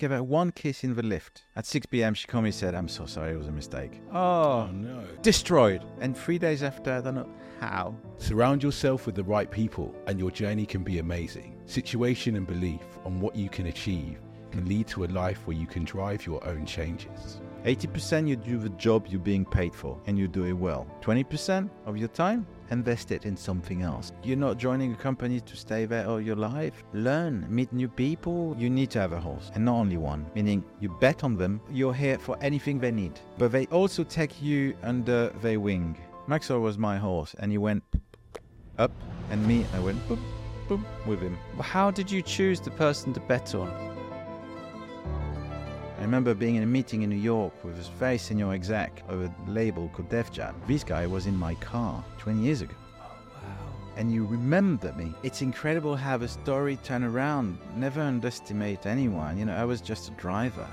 gave her one kiss in the lift. At 6 p.m., she called me and said, I'm so sorry, it was a mistake. Oh, Oh no. Destroyed. And three days after, I don't know how. Surround yourself with the right people and your journey can be amazing. Situation and belief on what you can achieve can lead to a life where you can drive your own changes. 80% you do the job you're being paid for and you do it well. 20% of your time, invest it in something else. You're not joining a company to stay there all your life. Learn, meet new people. You need to have a horse and not only one, meaning you bet on them. You're here for anything they need. But they also take you under their wing. Maxwell was my horse and he went up and me, I went boop, boop with him. how did you choose the person to bet on? I remember being in a meeting in New York with a very senior exec of a label called Def Jam. This guy was in my car 20 years ago. Oh, and you remember me. It's incredible how the story turned around. Never underestimate anyone. You know, I was just a driver.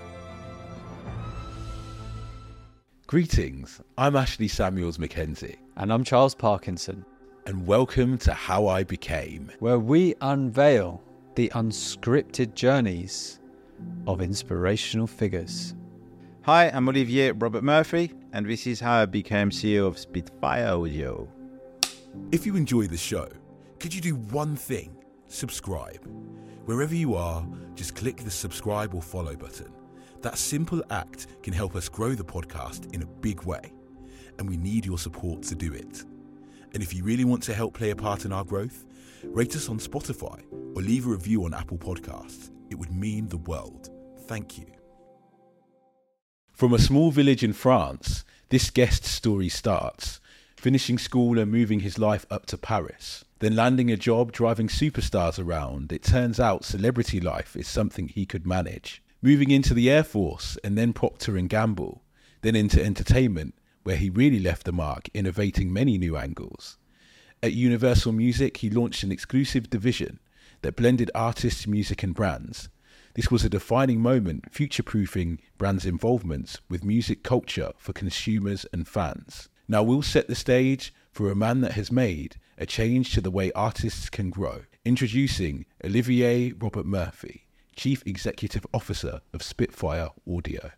Greetings, I'm Ashley Samuels McKenzie. And I'm Charles Parkinson, and welcome to How I Became. where we unveil the unscripted journeys of inspirational figures. Hi, I'm Olivier Robert Murphy, and this is how I became CEO of Spitfire Audio. If you enjoy the show, could you do one thing? Subscribe. Wherever you are, just click the subscribe or follow button. That simple act can help us grow the podcast in a big way, and we need your support to do it. And if you really want to help play a part in our growth, rate us on Spotify or leave a review on Apple Podcasts. It would mean the world. Thank you. From a small village in France, this guest's story starts, finishing school and moving his life up to Paris. Then landing a job driving superstars around, it turns out celebrity life is something he could manage. Moving into the Air Force and then Procter and Gamble, then into entertainment, where he really left the mark, innovating many new angles. At Universal Music, he launched an exclusive division that blended artists, music, and brands. This was a defining moment, future proofing brands' involvements with music culture for consumers and fans. Now we'll set the stage for a man that has made a change to the way artists can grow. Introducing Olivier Robert Murphy, Chief Executive Officer of Spitfire Audio.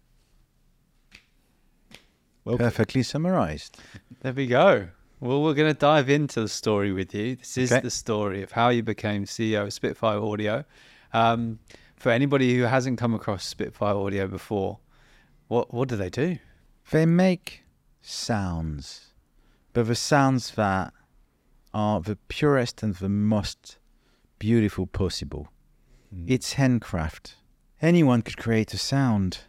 Well, Perfectly summarized. There we go. Well, we're going to dive into the story with you. This is Okay. the story of how you became CEO of Spitfire Audio. Um, for anybody who hasn't come across Spitfire Audio before, what what do they do? They make sounds, but the sounds that are the purest and the most beautiful possible. It's handcraft. Anyone could create a sound,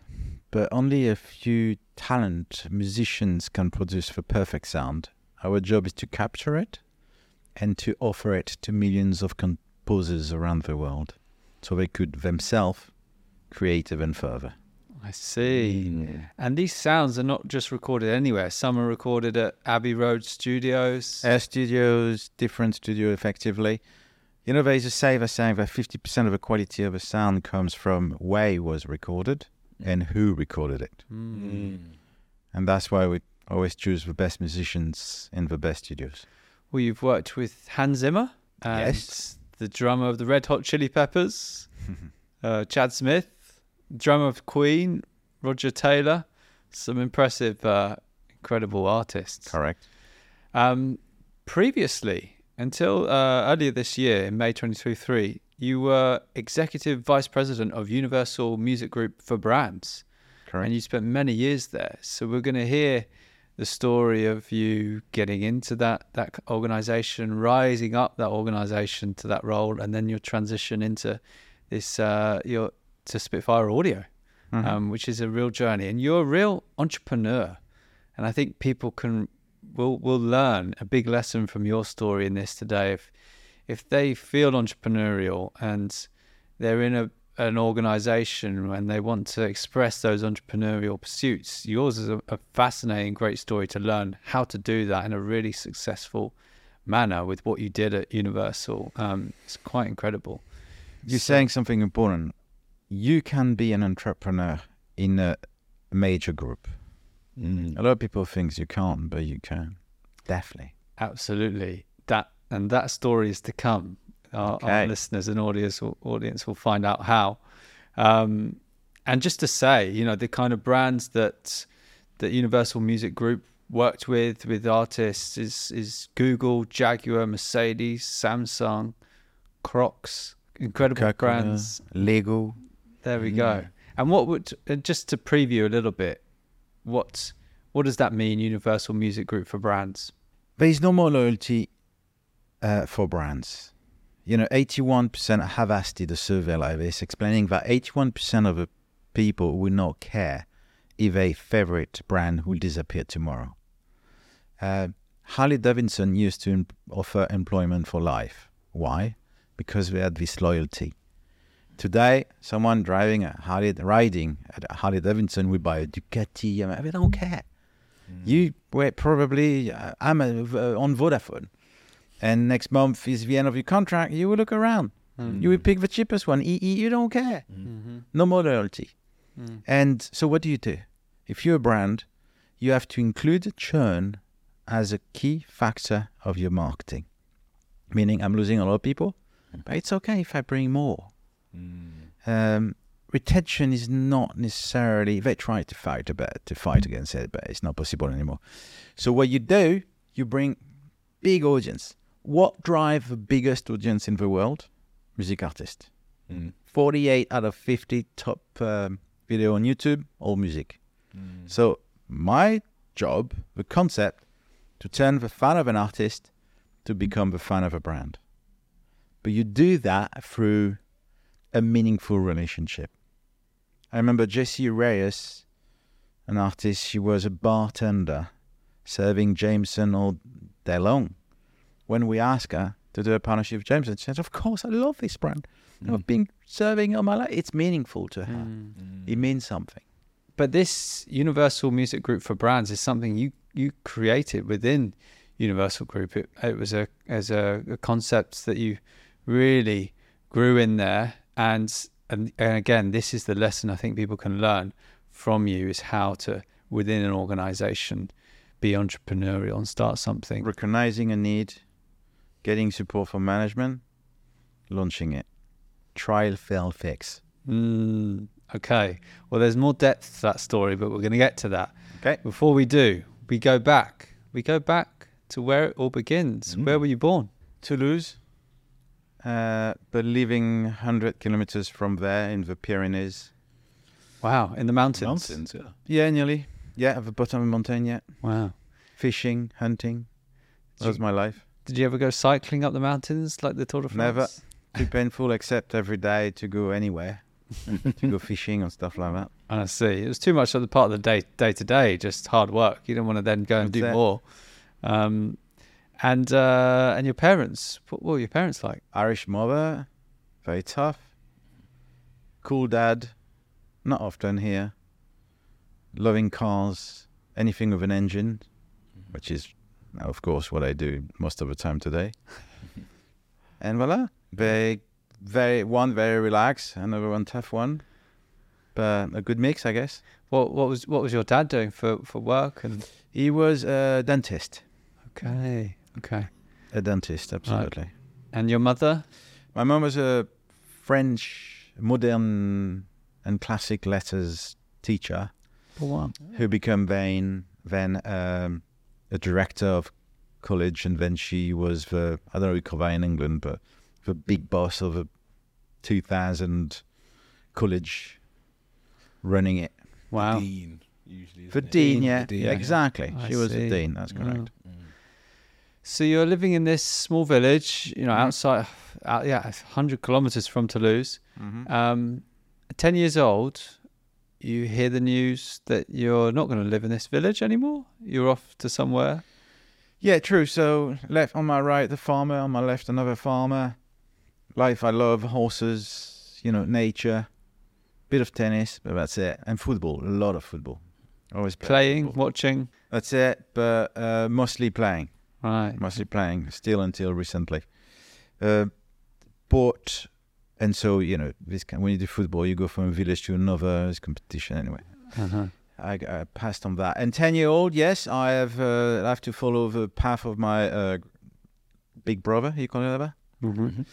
but only a few talent musicians can produce the perfect sound. Our job is to capture it and to offer it to millions of composers around the world so they could themselves create even further. I see. And these sounds are not just recorded anywhere. Some are recorded at Abbey Road Studios. Air studios, different studio effectively. You know, there's a saver saying that 50% of the quality of a sound comes from where it was recorded and who recorded it. Hmm. And that's why we always choose the best musicians in the best studios. Well, you've worked with Hans Zimmer, Yes. the drummer of the Red Hot Chili Peppers, uh, Chad Smith, drummer of Queen, Roger Taylor. Some impressive, uh, incredible artists. Correct. Um, previously, until uh, earlier this year, in May 2023, you were executive vice president of Universal Music Group for brands, Correct. and you spent many years there. So we're going to hear the story of you getting into that that organization, rising up that organization to that role, and then your transition into this uh, your to Spitfire Audio, Mhm. um, which is a real journey. And you're a real entrepreneur, and I think people can will will learn a big lesson from your story in this today. If if they feel entrepreneurial and they're in a an organization and they want to express those entrepreneurial pursuits, yours is a, a fascinating, great story to learn how to do that in a really successful manner with what you did at Universal. Um, it's quite incredible. You're So- saying something important. You can be an entrepreneur in a major group. Mm. A lot of people think you can't, but you can. Definitely. Absolutely. That and that story is to come. Our, our listeners and audience will, audience will find out how. Um, and just to say, you know, the kind of brands that that Universal Music Group worked with with artists is is Google, Jaguar, Mercedes, Samsung, Crocs, incredible Coca-Cola, brands. Lego. There we go. And what would just to preview a little bit, what what does that mean? Universal Music Group for brands. There is no more loyalty uh, for brands. You know, 81% I have asked a survey like this explaining that 81% of the people will not care if a favorite brand will disappear tomorrow. Uh, Harley Davidson used to em- offer employment for life. Why? Because we had this loyalty. Today, someone driving a Harley, riding a Harley Davidson will buy a Ducati. I mean, they don't care. You were probably uh, I'm a, uh, on Vodafone, and next month is the end of your contract. You will look around. Mm. You will pick the cheapest one. EE, you don't care. Mm-hmm. No more loyalty. Mm. And so, what do you do? If you're a brand, you have to include churn as a key factor of your marketing. Meaning, I'm losing a lot of people, but it's okay if I bring more. Um, retention is not necessarily. They try to fight about to fight against it, but it's not possible anymore. So what you do, you bring big audience. What drive the biggest audience in the world? Music artist. Mm. 48 out of 50 top um, video on YouTube, all music. So my job, the concept, to turn the fan of an artist to become the fan of a brand. But you do that through a meaningful relationship. I remember Jessie Reyez, an artist, she was a bartender serving Jameson all day long. When we ask her to do a partnership with Jameson, she says, Of course, I love this brand. I've been serving all my life. It's meaningful to her. Mm. It means something. But this Universal Music Group for brands is something you you created within Universal Group. It, it was a as a, a concept that you really grew in there, and, and and again, this is the lesson I think people can learn from you is how to within an organization be entrepreneurial and start something. Recognizing a need, getting support from management, launching it. Trial, fail, fix. Mm, okay. Well, there's more depth to that story, but we're going to get to that. Okay. Before we do, we go back. We go back to where it all begins. Mm. Where were you born? Toulouse, uh, but living 100 kilometers from there in the Pyrenees. Wow, in the mountains. Mountains, yeah. Yeah, nearly. Yeah, at the bottom of the mountain, yeah. Wow. Fishing, hunting. That was my life. Did you ever go cycling up the mountains like the Tour de France? Never. Too painful, except every day to go anywhere, to go fishing and stuff like that. I see. It was too much of the part of the day day to day, just hard work. You don't want to then go and That's do it. more. Um, and uh, and your parents, what, what were your parents like? Irish mother, very tough. Cool dad, not often here. Loving cars, anything with an engine, which is, of course, what I do most of the time today. and voila, very, very one very relaxed, another one tough one, but a good mix, I guess. What what was what was your dad doing for, for work? And He was a dentist, okay, okay. a dentist, absolutely. And your mother? My mom was a French modern and classic letters teacher Oh, wow. who became then then um, a director of college, and then she was the I don't know how you call that in England, but the big boss of a two thousand college, running it. Wow. Dean, usually. The isn't dean, yeah, The dean, yeah, exactly. I she was see. the dean. That's Wow. correct. So you're living in this small village, you know, Mhm. outside, out, yeah, 100 kilometers from Toulouse. Mhm. Um, 10 years old, you hear the news that you're not going to live in this village anymore. You're off to somewhere. Yeah, true. So left on my right, the farmer. On my left, another farmer. Life I love: horses, you know, nature, bit of tennis, but that's it. And football, a lot of football. Always play Playing, football. watching. That's it. But uh, mostly playing, Right. mostly playing. Still until recently. Uh, but and so you know, this kind, when you do football, you go from a village to another. It's competition anyway. Uh-huh. I, I passed on that. And ten year old, yes, I have. Uh, I have to follow the path of my uh, big brother. You call it that? Mhm.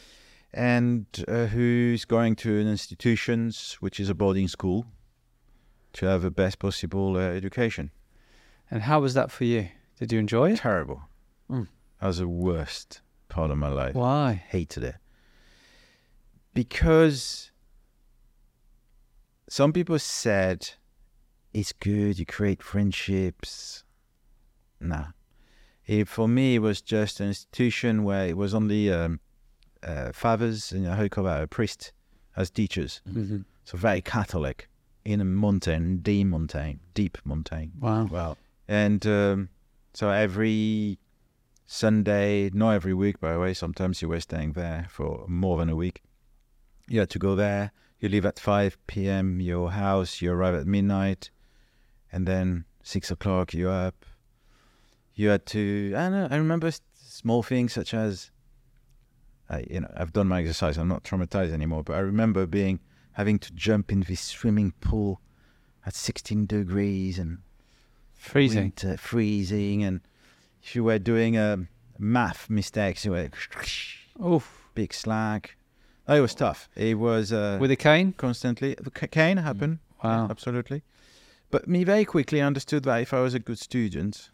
and uh, who's going to an institutions which is a boarding school to have the best possible uh, education. And how was that for you? Did you enjoy it? Terrible. Mm. That was the worst part of my life. Why? Hated it. Because some people said it's good, you create friendships. Nah. It, for me, it was just an institution where it was only um, uh, fathers and how you a priest as teachers. Mm-hmm. So very Catholic in a mountain, deep mountain, deep mountain. Wow. Wow. And um, so every Sunday, not every week, by the way, sometimes you were staying there for more than a week. You had to go there. You leave at 5 p.m. your house. You arrive at midnight. And then 6 o'clock, you're up. You had to, I don't know, I remember small things such as, I, you know, I've done my exercise. I'm not traumatized anymore, but I remember being, having to jump in this swimming pool at 16 degrees and Freezing. winter, freezing, and if you were doing a math mistakes, you were Oof. big slag. Oh, it was tough. It was uh, With a cane? constantly the c- cane happened. Wow. absolutely. But me very quickly understood that if I was a good student,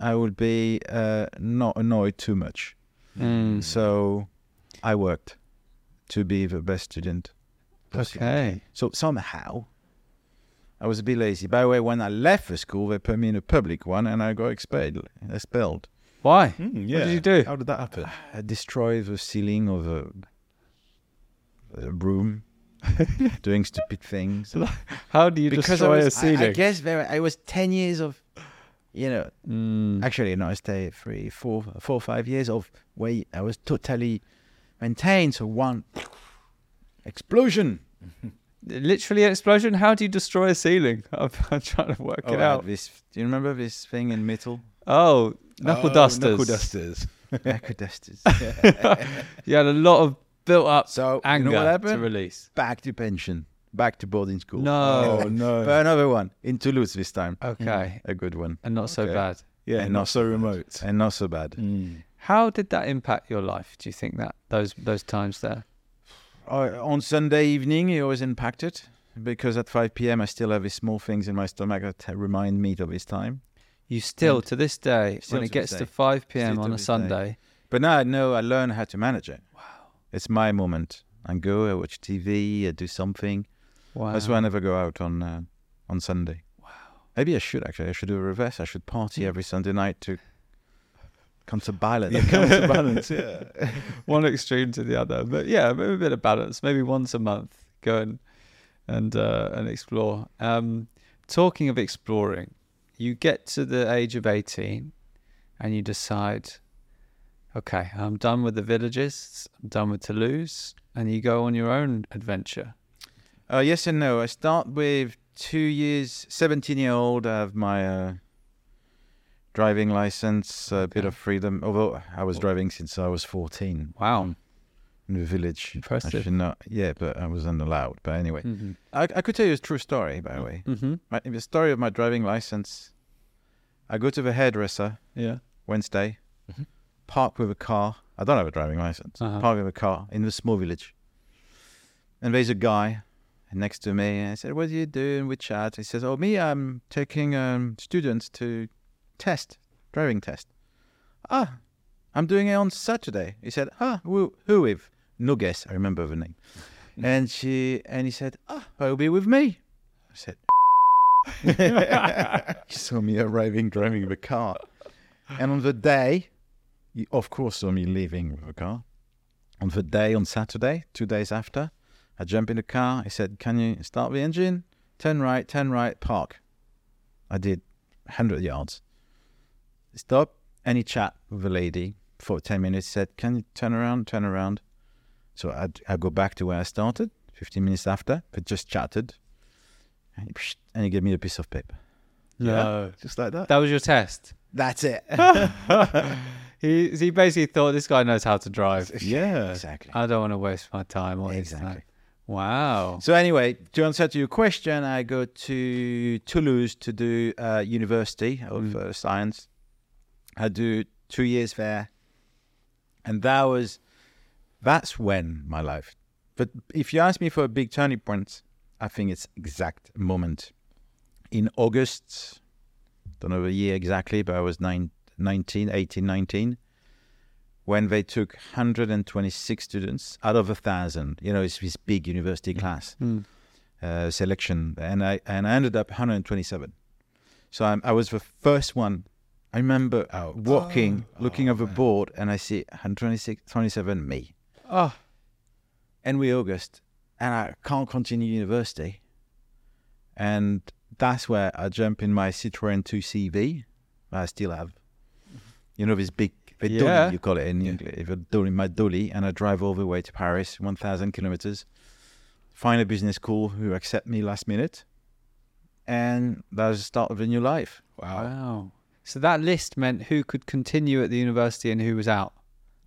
I would be uh, not annoyed too much. Mm. So I worked to be the best student. possible. Okay. So somehow, I was a bit lazy. By the way, when I left the school, they put me in a public one, and I got expelled. Expelled. Why? Mm, What did you do? How did that happen? I destroyed the ceiling of a room, doing stupid things. How do you because destroy I a was, I, ceiling? I guess there, I was ten years of, you know, Mm. actually no, I stayed three, four, four, five years of where I was totally maintained. So one explosion. Literally an explosion. How do you destroy a ceiling? I'm, I'm trying to work Oh, it out. This, do you remember this thing in metal? Oh, knuckle Oh, dusters. Knuckle dusters. Ecodusters. You had a lot of built up So anger you know what to release. Back to pension. Back to boarding school. No. Oh no. But another one in Toulouse this time. Okay. A good one. And not so Okay. bad. yeah, and not not so remote. And not so bad. Mm. How did that impact your life? Do you think that those those times there? Uh, on Sunday evening, it was impacted because at 5 p.m. I still have these small things in my stomach that remind me of this time. You still And- to this day, Still when it this gets to day. 5 p.m. Still on a this day. Sunday, But now I know I learn how to manage it. Wow. It's my moment. I go, I watch TV, I do something. wow. That's why I never go out on uh, on Sunday. Wow. Maybe I should actually. I should do a reverse. I should party every Sunday night to counterbalance. Yeah, counterbalance. Yeah. one extreme to the other. But yeah, maybe a bit of balance. Maybe once a month, go and and uh, and explore. Um, talking of exploring, you get to the age of eighteen, and you decide, okay, I'm done with the villages. I'm done with Toulouse, and you go on your own adventure. Uh, yes and no. I start with two years, 17 year old. I have my uh, driving license, a bit of freedom. Although I was driving since I was 14 Wow, in the village. Impressive. I should not, yeah, but I wasn't allowed. But anyway, mm-hmm. I, I could tell you a true story, by the way. Mm-hmm. My, the story of my driving license. I go to the hairdresser yeah, Wednesday, Mhm. Park with a car. I don't have a driving license. Uh-huh. Park with a car in the small village. And there's a guy next to me. And I said, What do you do? And we chat. He says, Oh, me, I'm taking um, students to test, driving test. Ah, I'm doing it on Saturday. He said, Ah, who, who with? No guess. I remember the name. and she and he said, Ah, I'll be with me. I said, He saw me arriving driving the car. And on the day, he of course saw me leaving with a car. On the day, on Saturday, two days after, I jump in the car. He said, Can you start the engine? Turn right, turn right, park. I did 100 yards. Stop, any chat with the lady for 10 minutes. Said, Can you turn around, turn around? So I, I go back to where I started, 15 minutes after, but just chatted. And he, and he gave me a piece of paper. no, Just like that. that was your test. That's it. he he basically thought this guy knows how to drive. Yeah. exactly. I don't want to waste my time on Exactly. time. Wow. So anyway, to answer to your question, I go to Toulouse to do uh, University of Mm. uh, Science. I do two years there, and that was that's when my life. But if you ask me for a big turning point, I think it's exact moment. In August, don't know the year exactly, but I was nine, 19, 18, 19, when they took 126 students out of a thousand. You know, it's this big university class Mm. uh, selection, and I and I ended up 127. So I'm, I was the first one. I remember Out. walking, Oh, looking oh, over man. board, and I see 126, 27, me. Oh, And we August, and I can't continue university. And that's where I jump in my Citroen 2CV. I still have, you know, this big, the Yeah. dolly, you call it in Yeah. English, the dolly, my dolly, and I drive all the way to Paris, 1,000 kilometers. Find a business school who accept me last minute, and that's the start of a new life. Wow. wow. So that list meant who could continue at the university and who was out,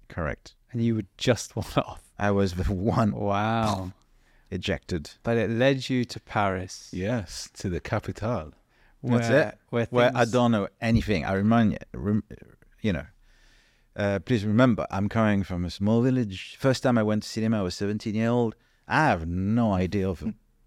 Correct. and you were just one off. I was the one Wow. ejected. But it led you to Paris. Yes, to the capital. That's it. Where, where I don't know anything. I remind you, rem, you know, uh, please remember, I'm coming from a small village. First time I went to cinema, I was 17 year old. I have no idea of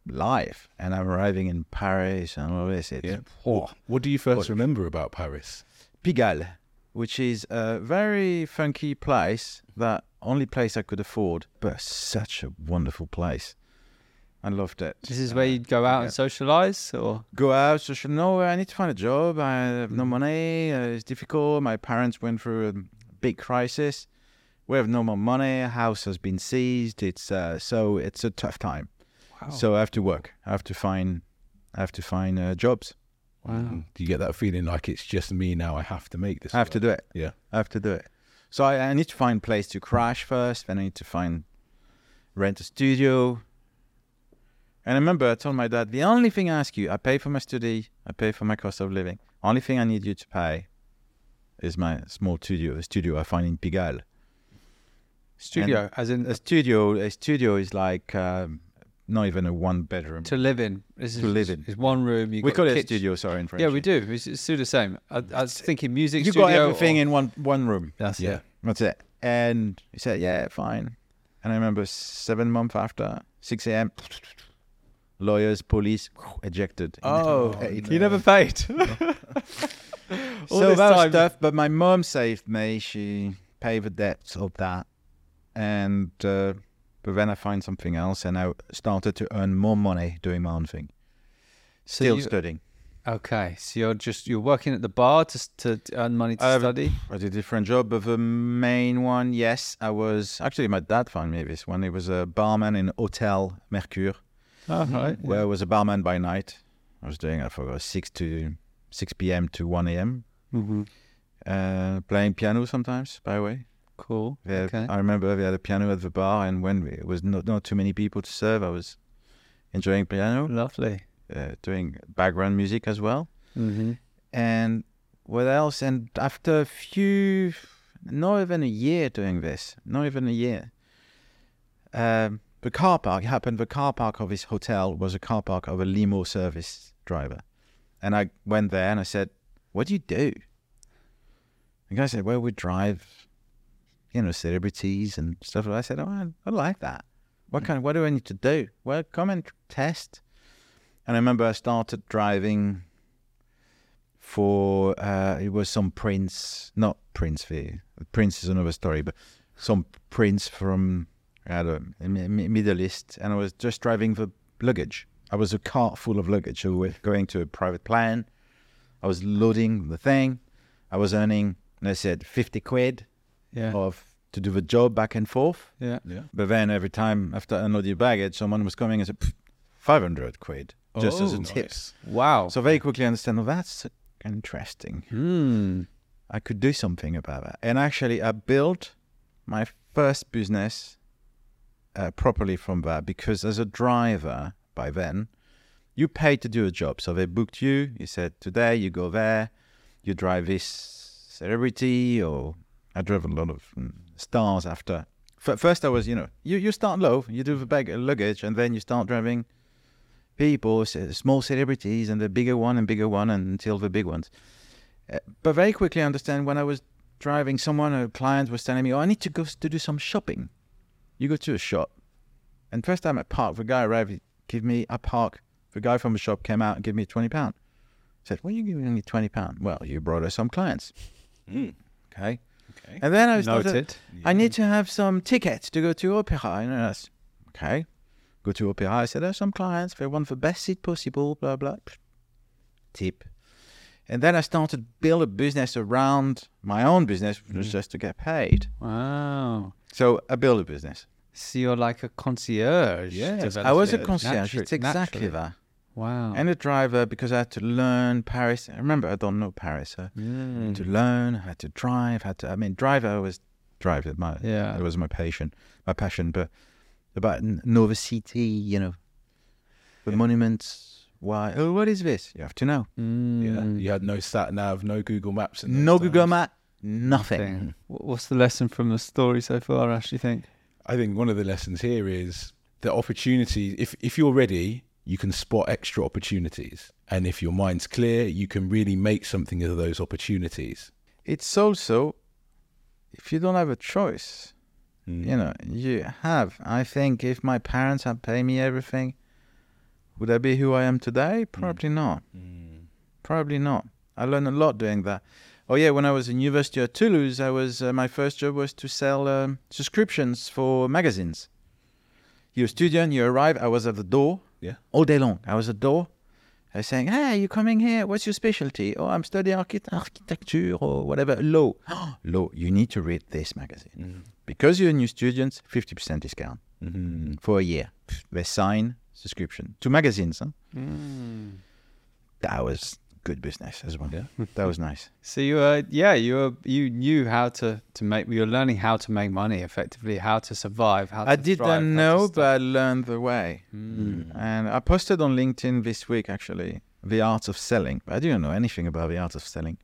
life, and I'm arriving in Paris and all this. It's Yeah. oh, What do you first remember about Paris? Pigalle, which is a very funky place. That only place I could afford, but such a wonderful place. I loved it. This is where you'd go out yeah. and socialize, or go out social no i need to find a job i have no money uh, it's difficult my parents went through a big crisis we have no more money house has been seized it's uh, so it's a tough time wow. so i have to work i have to find i have to find uh, jobs wow. Do you get that feeling like it's just me now? I have to make this. i have to do it Yeah. i have to do it so I, I need to find a place to crash first then i need to find rent a studio and I remember I told my dad, the only thing I ask you, I pay for my study, I pay for my cost of living. Only thing I need you to pay is my small studio, a studio I find in Pigalle. Studio, as in A studio, a studio is like um, not even a one bedroom. to live in. This To is, live in. Is one room. You we got call it a kitchen- studio, sorry, in French. Yeah, we do. It's, it's still the same. I, I was thinking music You studio. got everything in one one room. That's Yeah. it. That's it. And he said, yeah, fine. And I remember seven months after, 6 a.m., lawyers, police, ejected. Oh, Paid. You never paid. All so this that was tough, but my mom saved me. She paid the debts of that, and uh, but then I find something else, and I started to earn more money doing my own thing. So Still you- studying. Okay, so you're just you're working at the bar to to to earn money to I've- study. I did a different job, but the main one, yes, I was actually my dad found me this one. He was a barman in Hotel Mercure, Oh, right. where I was a barman by night. I was doing I forgot six to six p.m. to one a.m. Mm-hmm. Uh, playing piano sometimes. By the way. Cool. Had- Okay. I remember we had a piano at the bar, and when it was not, not too many people to serve, I was enjoying piano, Lovely. uh, doing background music as well. Mm-hmm. And what else? And after a few, not even a year doing this, not even a year, um, the car park happened. The car park of his hotel was a car park of a limo service driver. And I went there and I said, What do you do? The guy said, Well, we drive, you know, celebrities and stuff. I said, Oh, I, I like that. What kind? What do I need to do? Well, come and test. And I remember I started driving for uh, it was some prince, not Prince. The Prince is another story, but some prince from I don't know, Mi- Mi- Middle East, and I was just driving the luggage. I was a cart full of luggage. So we were going to a private plane. I was loading the thing. I was earning, they said, fifty quid Yeah. of to do the job back and forth. Yeah. Yeah. But then every time after I unload your baggage, someone was coming and said, five hundred quid just as a Oh, tip. nice. Wow. So very quickly I understand, oh, that's interesting. Hmm. I could do something about that. And actually, I built my first business uh, properly from that because as a driver by then, you paid to do a job. So they booked you. You said, today you go there, you drive this celebrity, or I drove a lot of mm, stars after. First, I was, you know, you, you start low, you do the bag luggage, and then you start driving people, small celebrities, and the bigger one and bigger one until the big ones. Uh, but very quickly I understand when I was driving, someone, a client was telling me, "Oh, I need to go to do some shopping." You go to a shop, and first time I parked, the guy arrived, he give me a park. The guy from the shop came out and gave me twenty pound. Said, "What are you giving me twenty pound?" Well, you brought us some clients. Mm. Okay. Okay. And then I started. Noted. I need to have some tickets to go to opera. And that's okay. Go to opera. I said, there's some clients. They want the best seat possible. Blah blah. Tip. And then I started to build a business around my own business, which was Mhm. just to get paid. Wow. So I built a business. So you're like a concierge. Yes, I was a Yeah, concierge. Naturally- it's exactly naturally. that. Wow. And a driver because I had to learn Paris. I remember I don't know Paris. I Mm. had to learn. I had to drive. Had to. I mean, driver was drive. it My Yeah. it was my passion. My passion. But about Nova City, you know, the Yeah. monuments. Why? Oh, what is this? You have to know. Yeah. Mm. You had no sat nav, no Google Maps. in those No Google times. Map. Nothing. Thing. Wh- What's the lesson from the story so far, Ash? Do you think? I think one of the lessons here is the opportunity. If if you're ready, you can spot extra opportunities, and if your mind's clear, you can really make something of those opportunities. It's also if you don't have a choice. Mm. You know, you have. I think if my parents had paid me everything, would I be who I am today? Probably not. Mm. Probably not. I learned a lot doing that. Oh yeah, when I was in university of Toulouse, I was uh, my first job was to sell um, subscriptions for magazines. You're a student, you arrive. I was at the door. Yeah. All day long, I was at the door. I was saying, "Hey, you coming here? What's your specialty? Oh, I'm studying archi- architecture or whatever. Law. Law. You need to read this magazine Mm. because you're a new student. Fifty percent discount Mhm. for a year. They sign subscription to magazines. Huh? Mm. That was good business as well. Yeah. That was nice. So you were, yeah, you were, you knew how to to make. You were learning how to make money effectively, how to survive. How I to didn't thrive, how to know, but I learned the way. Mm. And I posted on LinkedIn this week actually the art of selling. But I didn't know anything about the art of selling.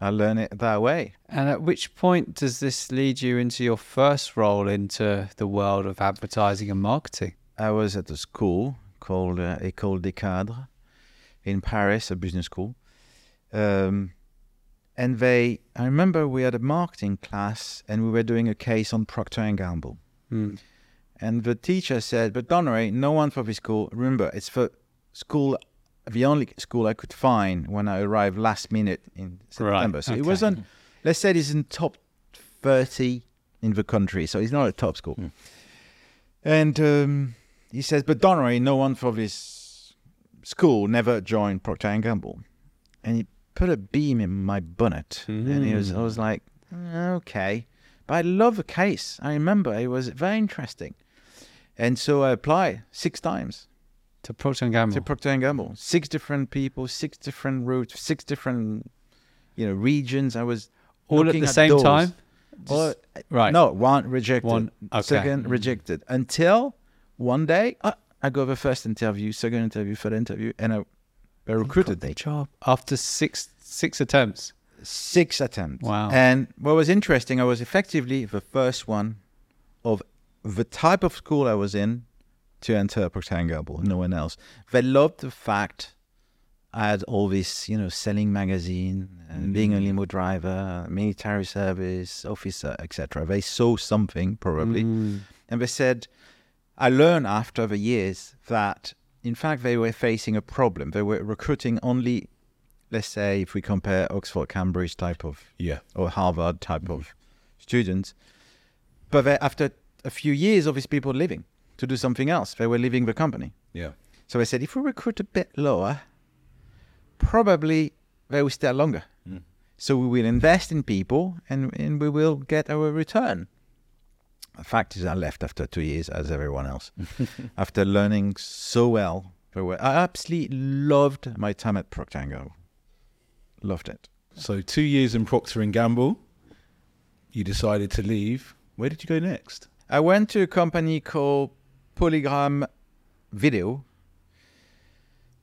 I learned it that way. And at which point does this lead you into your first role into the world of advertising and marketing? I was at a school called uh, École des Cadres in Paris, a business school. Um, and they, I remember we had a marketing class and we were doing a case on Procter and Gamble. Mm. And the teacher said, but don't worry, no one for this school. Remember, it's for school, the only school I could find when I arrived last minute in September. So it wasn't, let's say it's in top 30 in the country. So it's not a top school. Mm. And um, he says, but don't worry, no one from this school never joined Procter and Gamble. And he put a beam in my bonnet. And he was, I was like, "Mm, okay. But I love the case. I remember it was very interesting. And so I applied six times To Procter and Gamble. to Procter and Gamble. Six different people, six different routes, six different, you know, regions. I was all at the same doors. time. Right. No, one rejected. One. Okay. Second rejected. Until one day, uh, I go the first interview, second interview, third interview, and I, I recruited the job after six six attempts. Six attempts. Wow. And what was interesting, I was effectively the first one of the type of school I was in to enter Procter and Gamble. No one else. They loved the fact I had all this, you know, selling magazine and being a Mm. limo driver, military service officer, etc. They saw something probably, Mm. and they said, I learned after the years that in fact they were facing a problem. They were recruiting only, let's say, if we compare Oxford, Cambridge type of Yeah. or Harvard type of students. But they, after a few years of these people leaving to do something else, they were leaving the company. Yeah. So I said, if we recruit a bit lower, probably they will stay longer. Mm. So we will invest in people and, and we will get our return. The fact is, I left after two years, as everyone else, after learning so well. I absolutely loved my time at Procter & Gamble. Loved it. So two years in Procter and Gamble, you decided to leave. Where did you go next? I went to a company called PolyGram Video.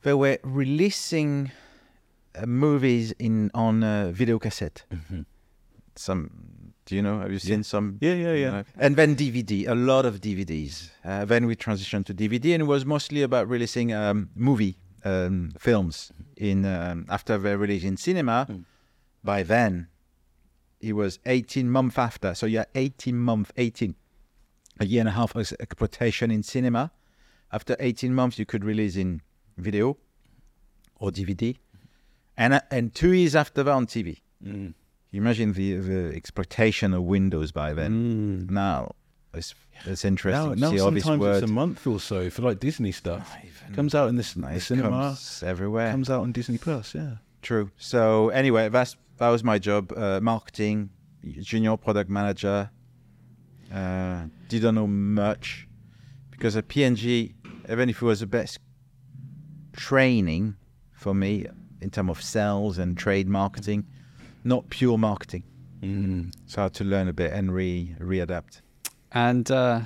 They were releasing uh, movies in on uh, video cassette. Some, do you know? Have you seen some? Yeah, yeah, yeah. And then DVD, a lot of DVDs. Uh, then we transitioned to DVD, and it was mostly about releasing um, movie um, films in um, after they release in cinema. Mm. By then, it was 18 months after. So yeah, 18 month, 18, a year and a half of exploitation in cinema. After 18 months, you could release in video or DVD, and uh, and two years after that on TV. Mm. You imagine the the exploitation of Windows by then. Mm. Now it's it's interesting Now, now sometimes it's a month or so for like Disney stuff. Comes out in this c- the It cinema. comes everywhere. Comes out on Disney Plus. Yeah. True. So anyway, that's that was my job. Uh, marketing, junior product manager. Uh, didn't know much because at P&G, even if it was the best training for me in terms of sales and trade marketing, not pure marketing. Mm. So I had to learn a bit and re readapt. And uh,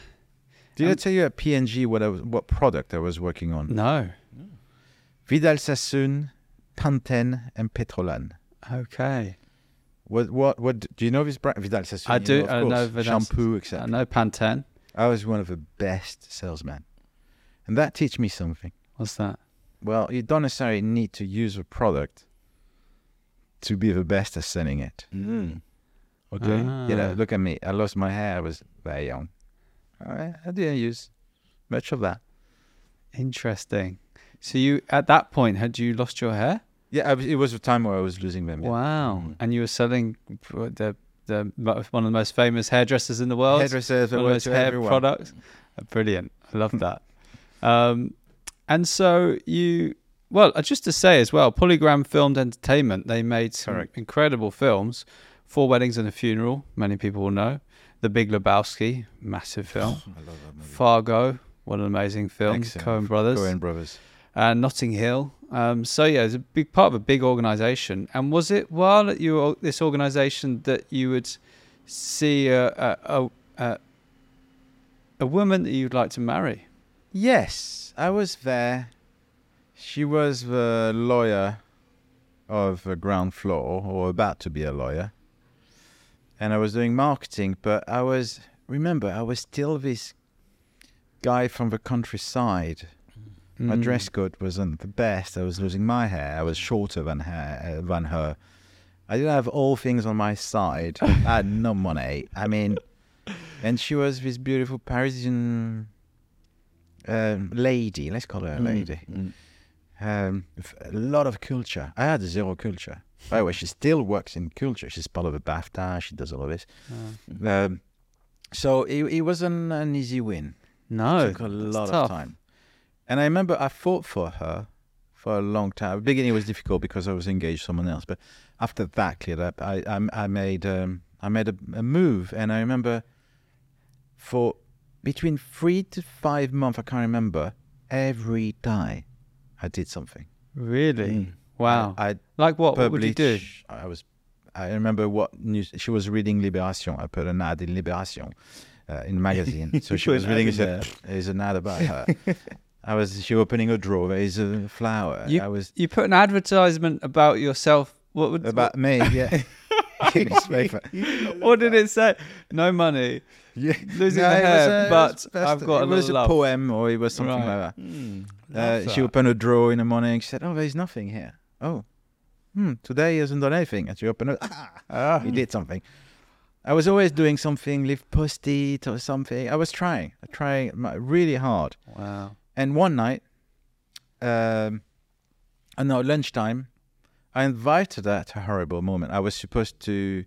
Did I tell you at P&G what I was, what product I was working on? no. Vidal Sassoon, Pantene, and Petrolan. Okay. What what what do you know this brand? Vidal Sassoon. I you do. of I know. Vidal shampoo, I know Pantene. I was one of the best salesmen, and that teach me something. What's that? Well, you don't necessarily need to use a product to be the best at selling it. Mm. Okay. You know, Ah. look at me. I lost my hair. I was very young. I, I didn't use much of that. Interesting. So you, at that point, had you lost your hair? Yeah, it was a time where I was losing them. yeah. Wow. Mm. And you were selling the the one of the most famous hairdressers in the world. Hairdressers, one of went those hair everyone. products. Brilliant. I love that. Um, and so you, well, uh, just to say as well, PolyGram Filmed Entertainment, they made some Correct. incredible films. Four Weddings and a Funeral, many people will know. The Big Lebowski, massive film. I love that movie. Fargo, what an amazing film. Excellent. Coen Brothers. Coen Brothers. and Notting Hill. Um, so yeah, it's a big part of a big organisation. And was it while at you this organisation that you would see a, a a a woman that you'd like to marry? Yes, I was there. She was the lawyer of the ground floor, or about to be a lawyer. And I was doing marketing, but I was, remember, I was still this guy from the countryside. My Mm. dress code wasn't the best. I was losing my hair. I was shorter than her. Uh, than her. I didn't have all things on my side. I had no money. I mean, and she was this beautiful Parisian um, lady. Let's call her a lady. Mm. Um, a lot of culture. I had zero culture. By the way, she still works in culture. She's part of a BAFTA. She does all of this. Ah. Um, so it, it wasn't an easy win. no, took a lot tough. of time. And I remember I fought for her for a long time. At the beginning, it was difficult because I was engaged to someone else. But after that cleared up, I I, I made um, I made a, a move, and I remember for between three to five months, I can't remember. Every day, I did something. Really? Mm. Wow. I, I like what? What would you do? I was. I remember what news she was reading Libération. I put an ad in Libération, uh, in a magazine. So she was reading. ad She in "There's an ad about her." I was. She opening a drawer. There is a flower. You- I was You put an advertisement about yourself. What would about me. Yeah. What, what did it say? No money. Yeah. Losing No, the hair, a- but I've got a It was little a love. poem, or it was something Right. like that. Mm. Uh, she opened a drawer in the morning. She said, "Oh, there's nothing here." Oh, hmm. Today he hasn't done anything. And she opened it. Ah, Ah. he did something. I was always doing something, leave post-it or something. I was trying, trying really hard. Wow. And one night, um, I know lunchtime, I invited her to a horrible moment. I was supposed to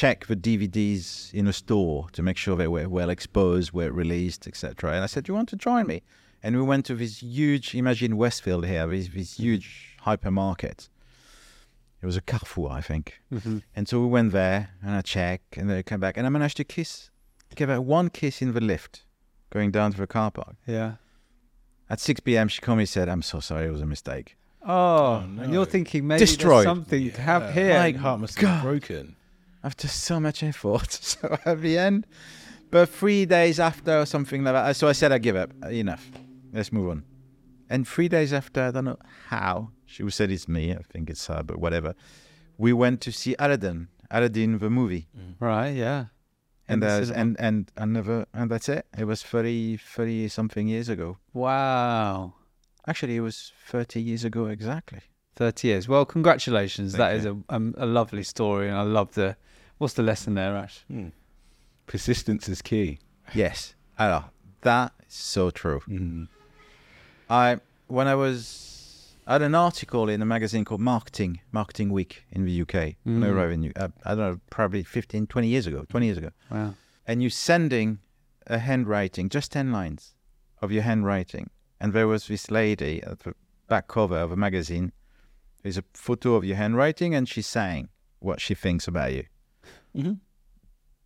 check the DVDs in a store to make sure they were well exposed, were released, etc. And I said, "Do you want to join me?" And we went to this huge, imagine Westfield here, this, this huge hypermarket. It was a Carrefour, I think. Mhm. And so we went there and I checked and then I came back and I managed to kiss, give her one kiss in the lift going down to the car park. Yeah. At 6 p.m., she called me and said, I'm so sorry, it was a mistake. Oh, Oh, and you're thinking maybe Destroyed. there's something to have here. My heart must God. have broken. After so much effort. So at the end, but three days after or something like that, so I said, I give up. Enough. Let's move on. And three days after, I don't know how, she said it's me, I think it's her, but whatever. We went to see Aladdin, Aladdin the movie. Right, yeah. In And, the and and another and that's it. It was 30, 30 something years ago. Wow. Actually, it was 30 years ago exactly. 30 years. Well, congratulations. Thank That is you. a, um, a lovely story. And I love the. What's the lesson there, Ash? Mm. Persistence is key. Yes. Alors, that is so true. Mm. I when I was I had an article in a magazine called Marketing Marketing Week in the UK. No Mm. revenue. Uh, I don't know, probably 15, 20 years ago. 20 years ago. Wow. And you're sending a handwriting, just 10 lines of your handwriting. And there was this lady at the back cover of a magazine. There's a photo of your handwriting, and she's saying what she thinks about you. Mm-hmm.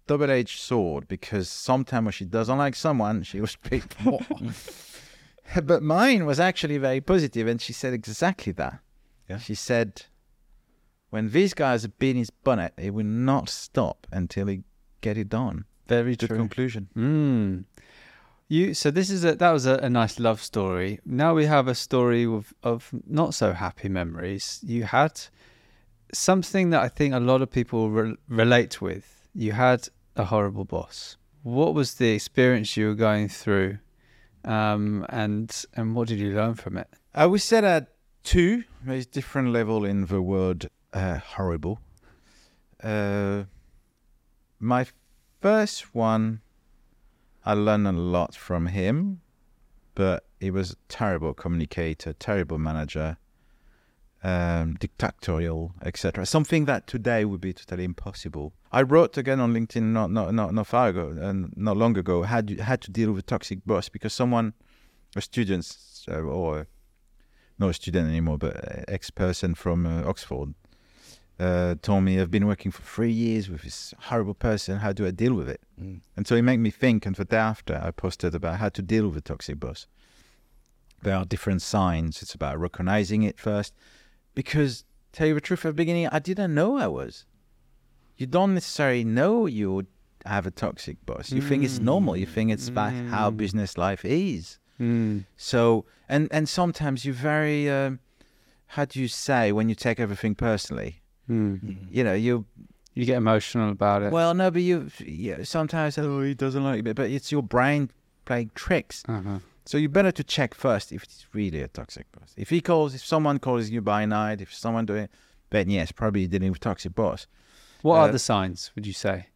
Double-edged sword, because sometimes when she doesn't like someone, she will speak more. but mine was actually very positive, and she said exactly that. Yeah. She said, when these guys have been his bonnet, he will not stop until he get it done. Very Good true. conclusion. Mm. You so this is a that was a, a nice love story. Now we have a story of of not so happy memories. You had something that I think a lot of people re- relate with. You had a horrible boss. What was the experience you were going through, um, and and what did you learn from it? I would say that two. There's different level in the word uh, horrible. Uh, my first one, I learned a lot from him, but he was a terrible communicator, terrible manager, um, dictatorial, etc. Something that today would be totally impossible. I wrote again on LinkedIn not not not, not far ago and not long ago had had to deal with a toxic boss because someone, a student uh, or not a student anymore, but ex person from uh, Oxford, uh, told me I've been working for three years with this horrible person. How do I deal with it? Mm. And so it made me think. And the day after, I posted about how to deal with a toxic boss. There are different signs. It's about recognizing it first, because tell you the truth, at the beginning, I didn't know I was. You don't necessarily know you have a toxic boss. You think it's normal. You think it's about how Mm. business life is. Mm. So and and sometimes you're very um, how do you say when you take everything personally? Mm. You know, you You get emotional about it. well no, but you yeah, sometimes oh he doesn't like me, but it's your brain playing tricks. uh-huh. So you better to check first if it's really a toxic boss. If he calls, if someone calls you by night, if someone doing, then yes, probably dealing with toxic boss. What are uh, the signs? Would you say?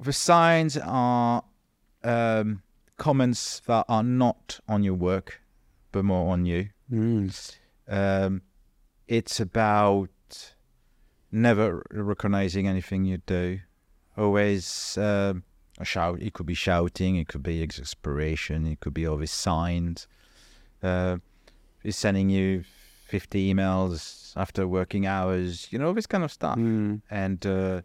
The signs are um, comments that are not on your work, but more on you. Mm. Um, it's about never recognizing anything you do. Always um, shout. It could be shouting. It could be exasperation. It could be always signs. Uh, he's sending you 50 emails after working hours. You know this kind of stuff. Mm. And uh,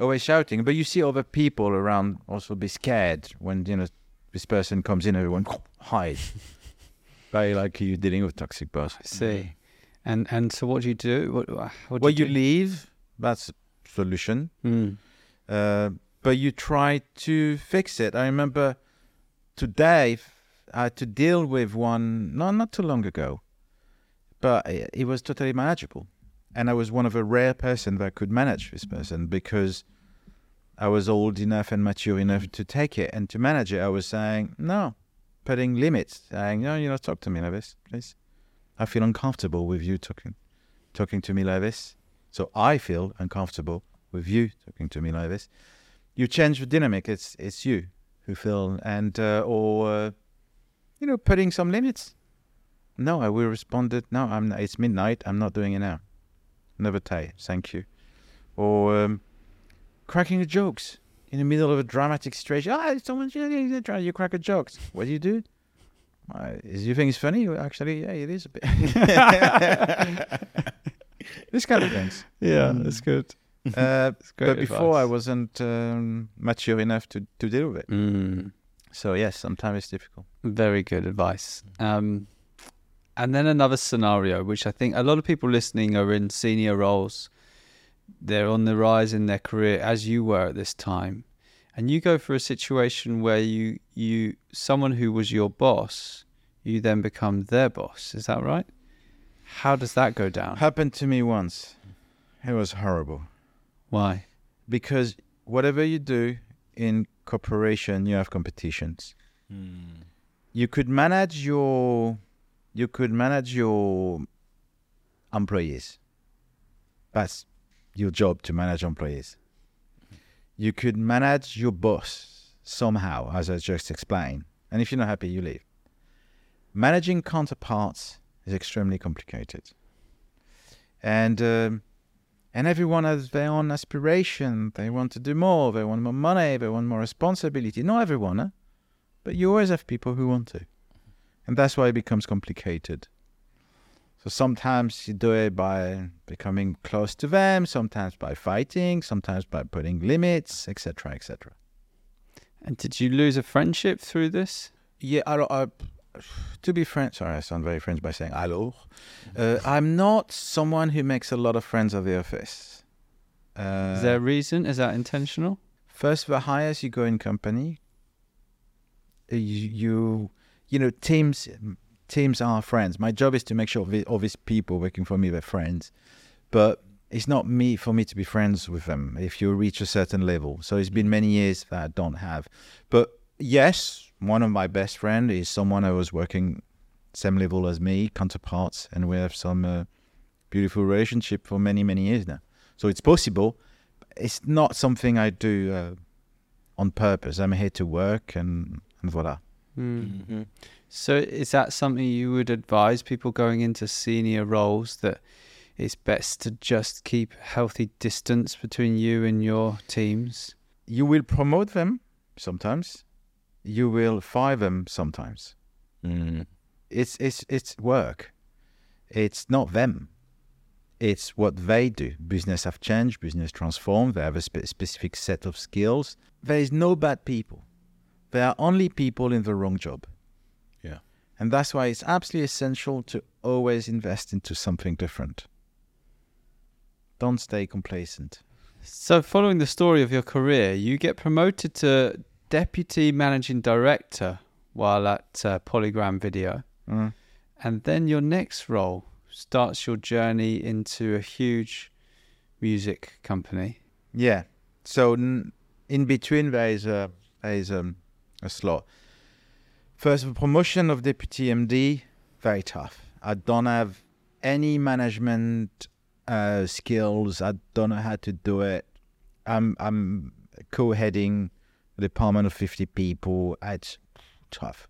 always shouting. But you see other people around also be scared when you know this person comes in. Everyone hide. Very likely you're dealing with toxic boss. I see. And and so what do you do? What, what do well, you, you leave. That's a solution. Mm. Uh, but you try to fix it. I remember today I had to deal with one not not too long ago, but it, it was totally manageable, and I was one of a rare person that could manage this person because I was old enough and mature enough to take it and to manage it. I was saying no, putting limits, saying no, you know, talk to me like this, please. I feel uncomfortable with you talking, talking to me like this. So I feel uncomfortable with you talking to me like this. You change the dynamic. It's it's you who feel and uh, or uh, you know putting some limits. No, I will respond that no. I'm it's midnight. I'm not doing it now. Never tell. Thank you. Or um, cracking the jokes in the middle of a dramatic situation. Ah, someone you you crack a jokes. What do you do? Uh, is you think it's funny? Actually, yeah, it is a bit. this kind of things. Yeah, Mm. that's good. Uh, but before I wasn't um, mature enough to, to deal with it. Mm. So yes, sometimes it's difficult. Very good advice. Um, and then another scenario, which I think a lot of people listening are in senior roles. They're on the rise in their career, as you were at this time, and you go for a situation where you you someone who was your boss, you then become their boss. Is that right? How does that go down? Happened to me once. It was horrible Why? because whatever you do in corporation, you have competitions. You could manage your you could manage your employees. That's your job to manage employees. You could manage your boss somehow, as I just explained. And if you're not happy, you leave. managing counterparts is extremely complicated, and um, and everyone has their own aspiration. They want to do more. They want more money. They want more responsibility. Not everyone, huh? but you always have people who want to, and that's why it becomes complicated. So sometimes you do it by becoming close to them, sometimes by fighting, sometimes by putting limits, etc., etc. And did you lose a friendship through this? Yeah, I, I, to be French, sorry, I sound very French by saying alors. Uh, I'm not someone who makes a lot of friends at the office. Uh, Is there a reason? Is that intentional? first, the highest you go in company, uh, you, you, you know, teams, teams are friends. My job is to make sure all these people working for me they're friends, but it's not me for me to be friends with them if you reach a certain level. So it's been many years that I don't have. But yes, one of my best friend is someone I was working same level as me, counterparts, and we have some uh, beautiful relationship for many many years now. So it's possible. It's not something I do uh, on purpose. I'm here to work, and and voila. Hmm. So is that something you would advise people going into senior roles that it's best to just keep healthy distance between you and your teams? You will promote them sometimes. You will fire them sometimes. Mm. It's it's it's work. It's not them. It's what they do. Business have changed. Business transformed. They have a spe- specific set of skills. There is no bad people. There are only people in the wrong job. Yeah. And that's why it's absolutely essential to always invest into something different. Don't stay complacent. So following the story of your career, you get promoted to deputy managing director while at uh, PolyGram Video. Mm. And then your next role starts your journey into a huge music company. Yeah. So n- in between there is a there is um, a slot. First, the promotion of deputy MD, very tough. I don't have any management uh, skills. I don't know how to do it. I'm I'm co-heading department of fifty people. Ah, it's tough.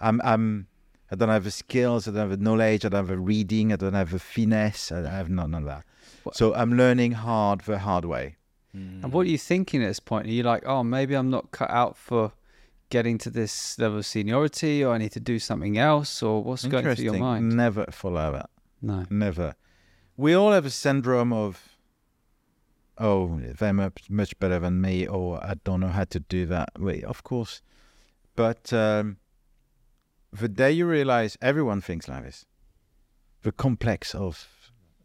I'm I'm I don't have the skills. I don't have the knowledge. I don't have the reading. I don't have the finesse. I have none of that. What- So I'm learning hard the hard way. Hmm. And what are you thinking at this point? Are you like, oh, maybe I'm not cut out for getting to this level of seniority, or I need to do something else, or what's going through your mind? Never follow that. No. Never. We all have a syndrome of, oh, they're much, much better than me, or I don't know how to do that. Wait, of course. But um, the day you realize everyone thinks like this, the complex of,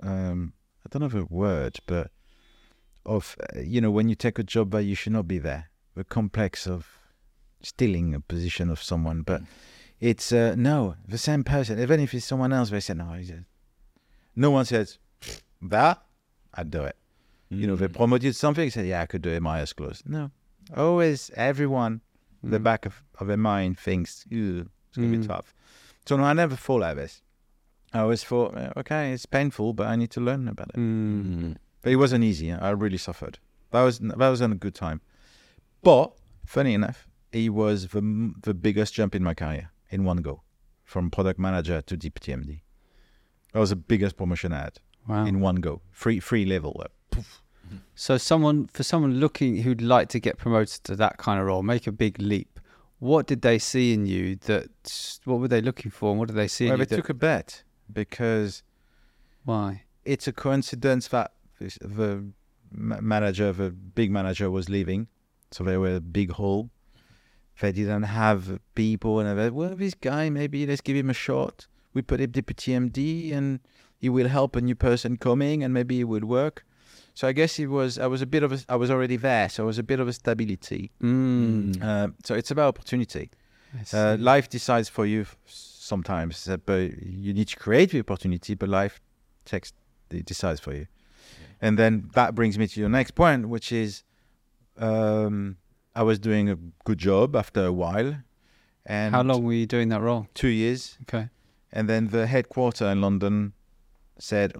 um, I don't know the word, but of, uh, you know, when you take a job that you should not be there, the complex of stealing a position of someone. But it's, uh, no, the same person, even if it's someone else, they say, no, no one says, that, I'd do it. You know, they promoted something, say, yeah, I could do it, my eyes closed. No. Always, everyone, the Mm. back of, of their mind thinks, "Ew, it's going to Mm. be tough. So no, I never thought like this. I always thought, "Uh, okay, it's painful, but I need to learn about it. Mm. But it wasn't easy. I really suffered. That was that wasn't a good time. But funny enough, it was the the biggest jump in my career in one go, from product manager to deputy MD. That was the biggest promotion I had Wow. in one go, free free level. Uh, poof. Mm-hmm. So someone for someone looking who'd like to get promoted to that kind of role, make a big leap. What did they see in you that what were they looking for and what did they see Well, in they that, took a bet because why? it's a coincidence that the manager, the big manager, was leaving, so they were a big hole. They didn't have people, and they said, well, this guy maybe let's give him a shot. We put him deputy MD, and he will help a new person coming, and maybe it will work. So I guess it was. I was a bit of a. I was already there, so I was a bit of a stability. Mm. Uh, so it's about opportunity. Uh, life decides for you sometimes, uh, but you need to create the opportunity. But life takes it decides for you, and then that brings me to your next point, which is, um, I was doing a good job after a while, and How long were you doing that role? Two years, Okay. and then the headquarter in London said,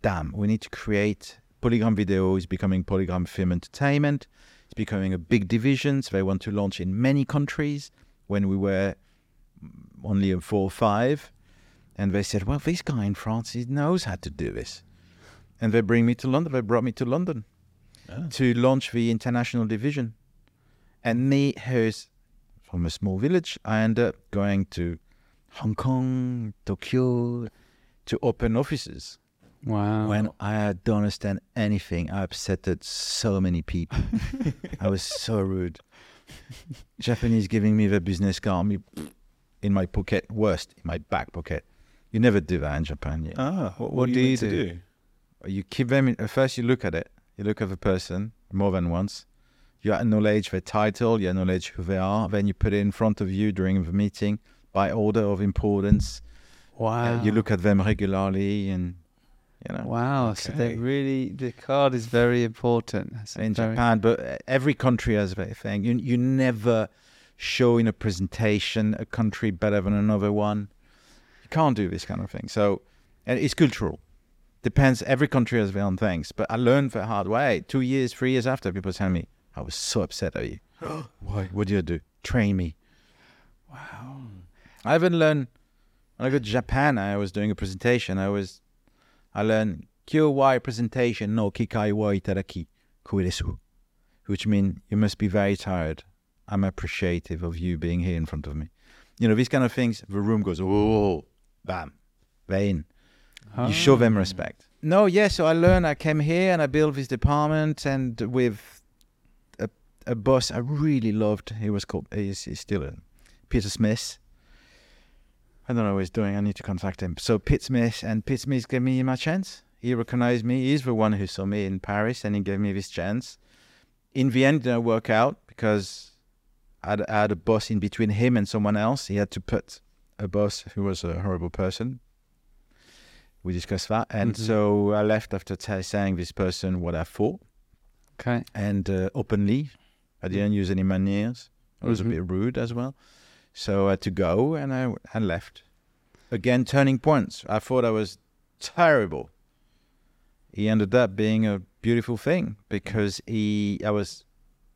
"Damn, we need to create." PolyGram Video is becoming PolyGram Film Entertainment. It's becoming a big division. So they want to launch in many countries. When we were only a four or five, and they said, "Well, this guy in France, he knows how to do this," and they bring me to London. They brought me to London Ah. to launch the international division, and me, who's from a small village, I end up going to Hong Kong, Tokyo, to open offices. Wow. When I don't understand anything, I upsetted so many people. I was so rude. Japanese giving me the business card me in my pocket, worst in my back pocket. You never do that in Japan. Yeah. Ah, what, What do do you you need to do? do? You keep them in, first. You look at it. You look at the person more than once. You acknowledge their title. You acknowledge who they are. Then you put it in front of you during the meeting by order of importance. wow. Uh, you look at them regularly, and you know. Wow. So they really the card is very important. That's in very- Japan, but uh, every country has their thing. You you never show in a presentation a country better than another one. You can't do this kind of thing. So, it's cultural. Depends. Every country has their own things. But I learned the hard way. Two years, three years after, people tell me, "I was so upset at you. Why? What did you do? Train me." Wow. I even learned when I go to Japan. I was doing a presentation. I was, I learned Kyo presentation no kikai wa itaraki kuiresu, which means you must be very tired. I'm appreciative of you being here in front of me. You know these kind of things. The room goes oh, bam, they're in. You show them Ah. respect. No, yeah. So I learned. I came here and I built this department, and with a a boss I really loved. He was called. He's, he's still a Peter Smith. I don't know what he's doing. I need to contact him. So Pete Smith and Pete Smith gave me my chance. He recognized me. He's the one who saw me in Paris, and he gave me this chance. In the end, it didn't work out because I had, a boss in between him and someone else. He had to put a boss who was a horrible person. We discussed that, and Mhm. so I left after t- saying this person what I thought Okay. and uh, openly. I didn't use any maniers. I was Mhm. a bit rude as well. So I had to go and I, I left. Again, turning points. I thought I was terrible. He ended up being a beautiful thing because he, I was,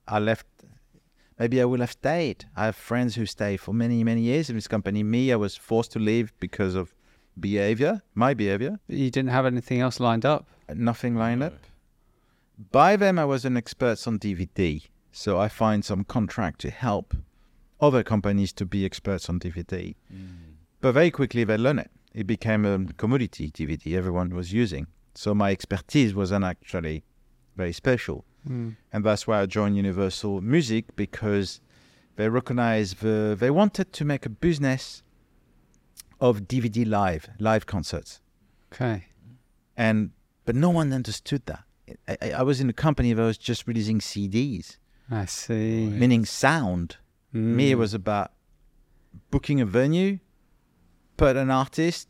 I left. Maybe I would have stayed. I have friends who stay for many, many years in this company. Me, I was forced to leave because of behavior, my behavior You didn't have anything else lined up. Uh, nothing lined up. By then, I was an expert on DVD, so I find some contract to help other companies to be experts on DVD. But very quickly, they learn it. It became a commodity DVD everyone was using. So my expertise wasn't actually very special, Mm. and that's why I joined Universal Music because they recognized the they wanted to make a business of DVD live live concerts Okay. and but no one understood that. I, I, I was in a company that was just releasing CDs, I see. meaning sound. Me, it Mm. was about booking a venue, put an artist.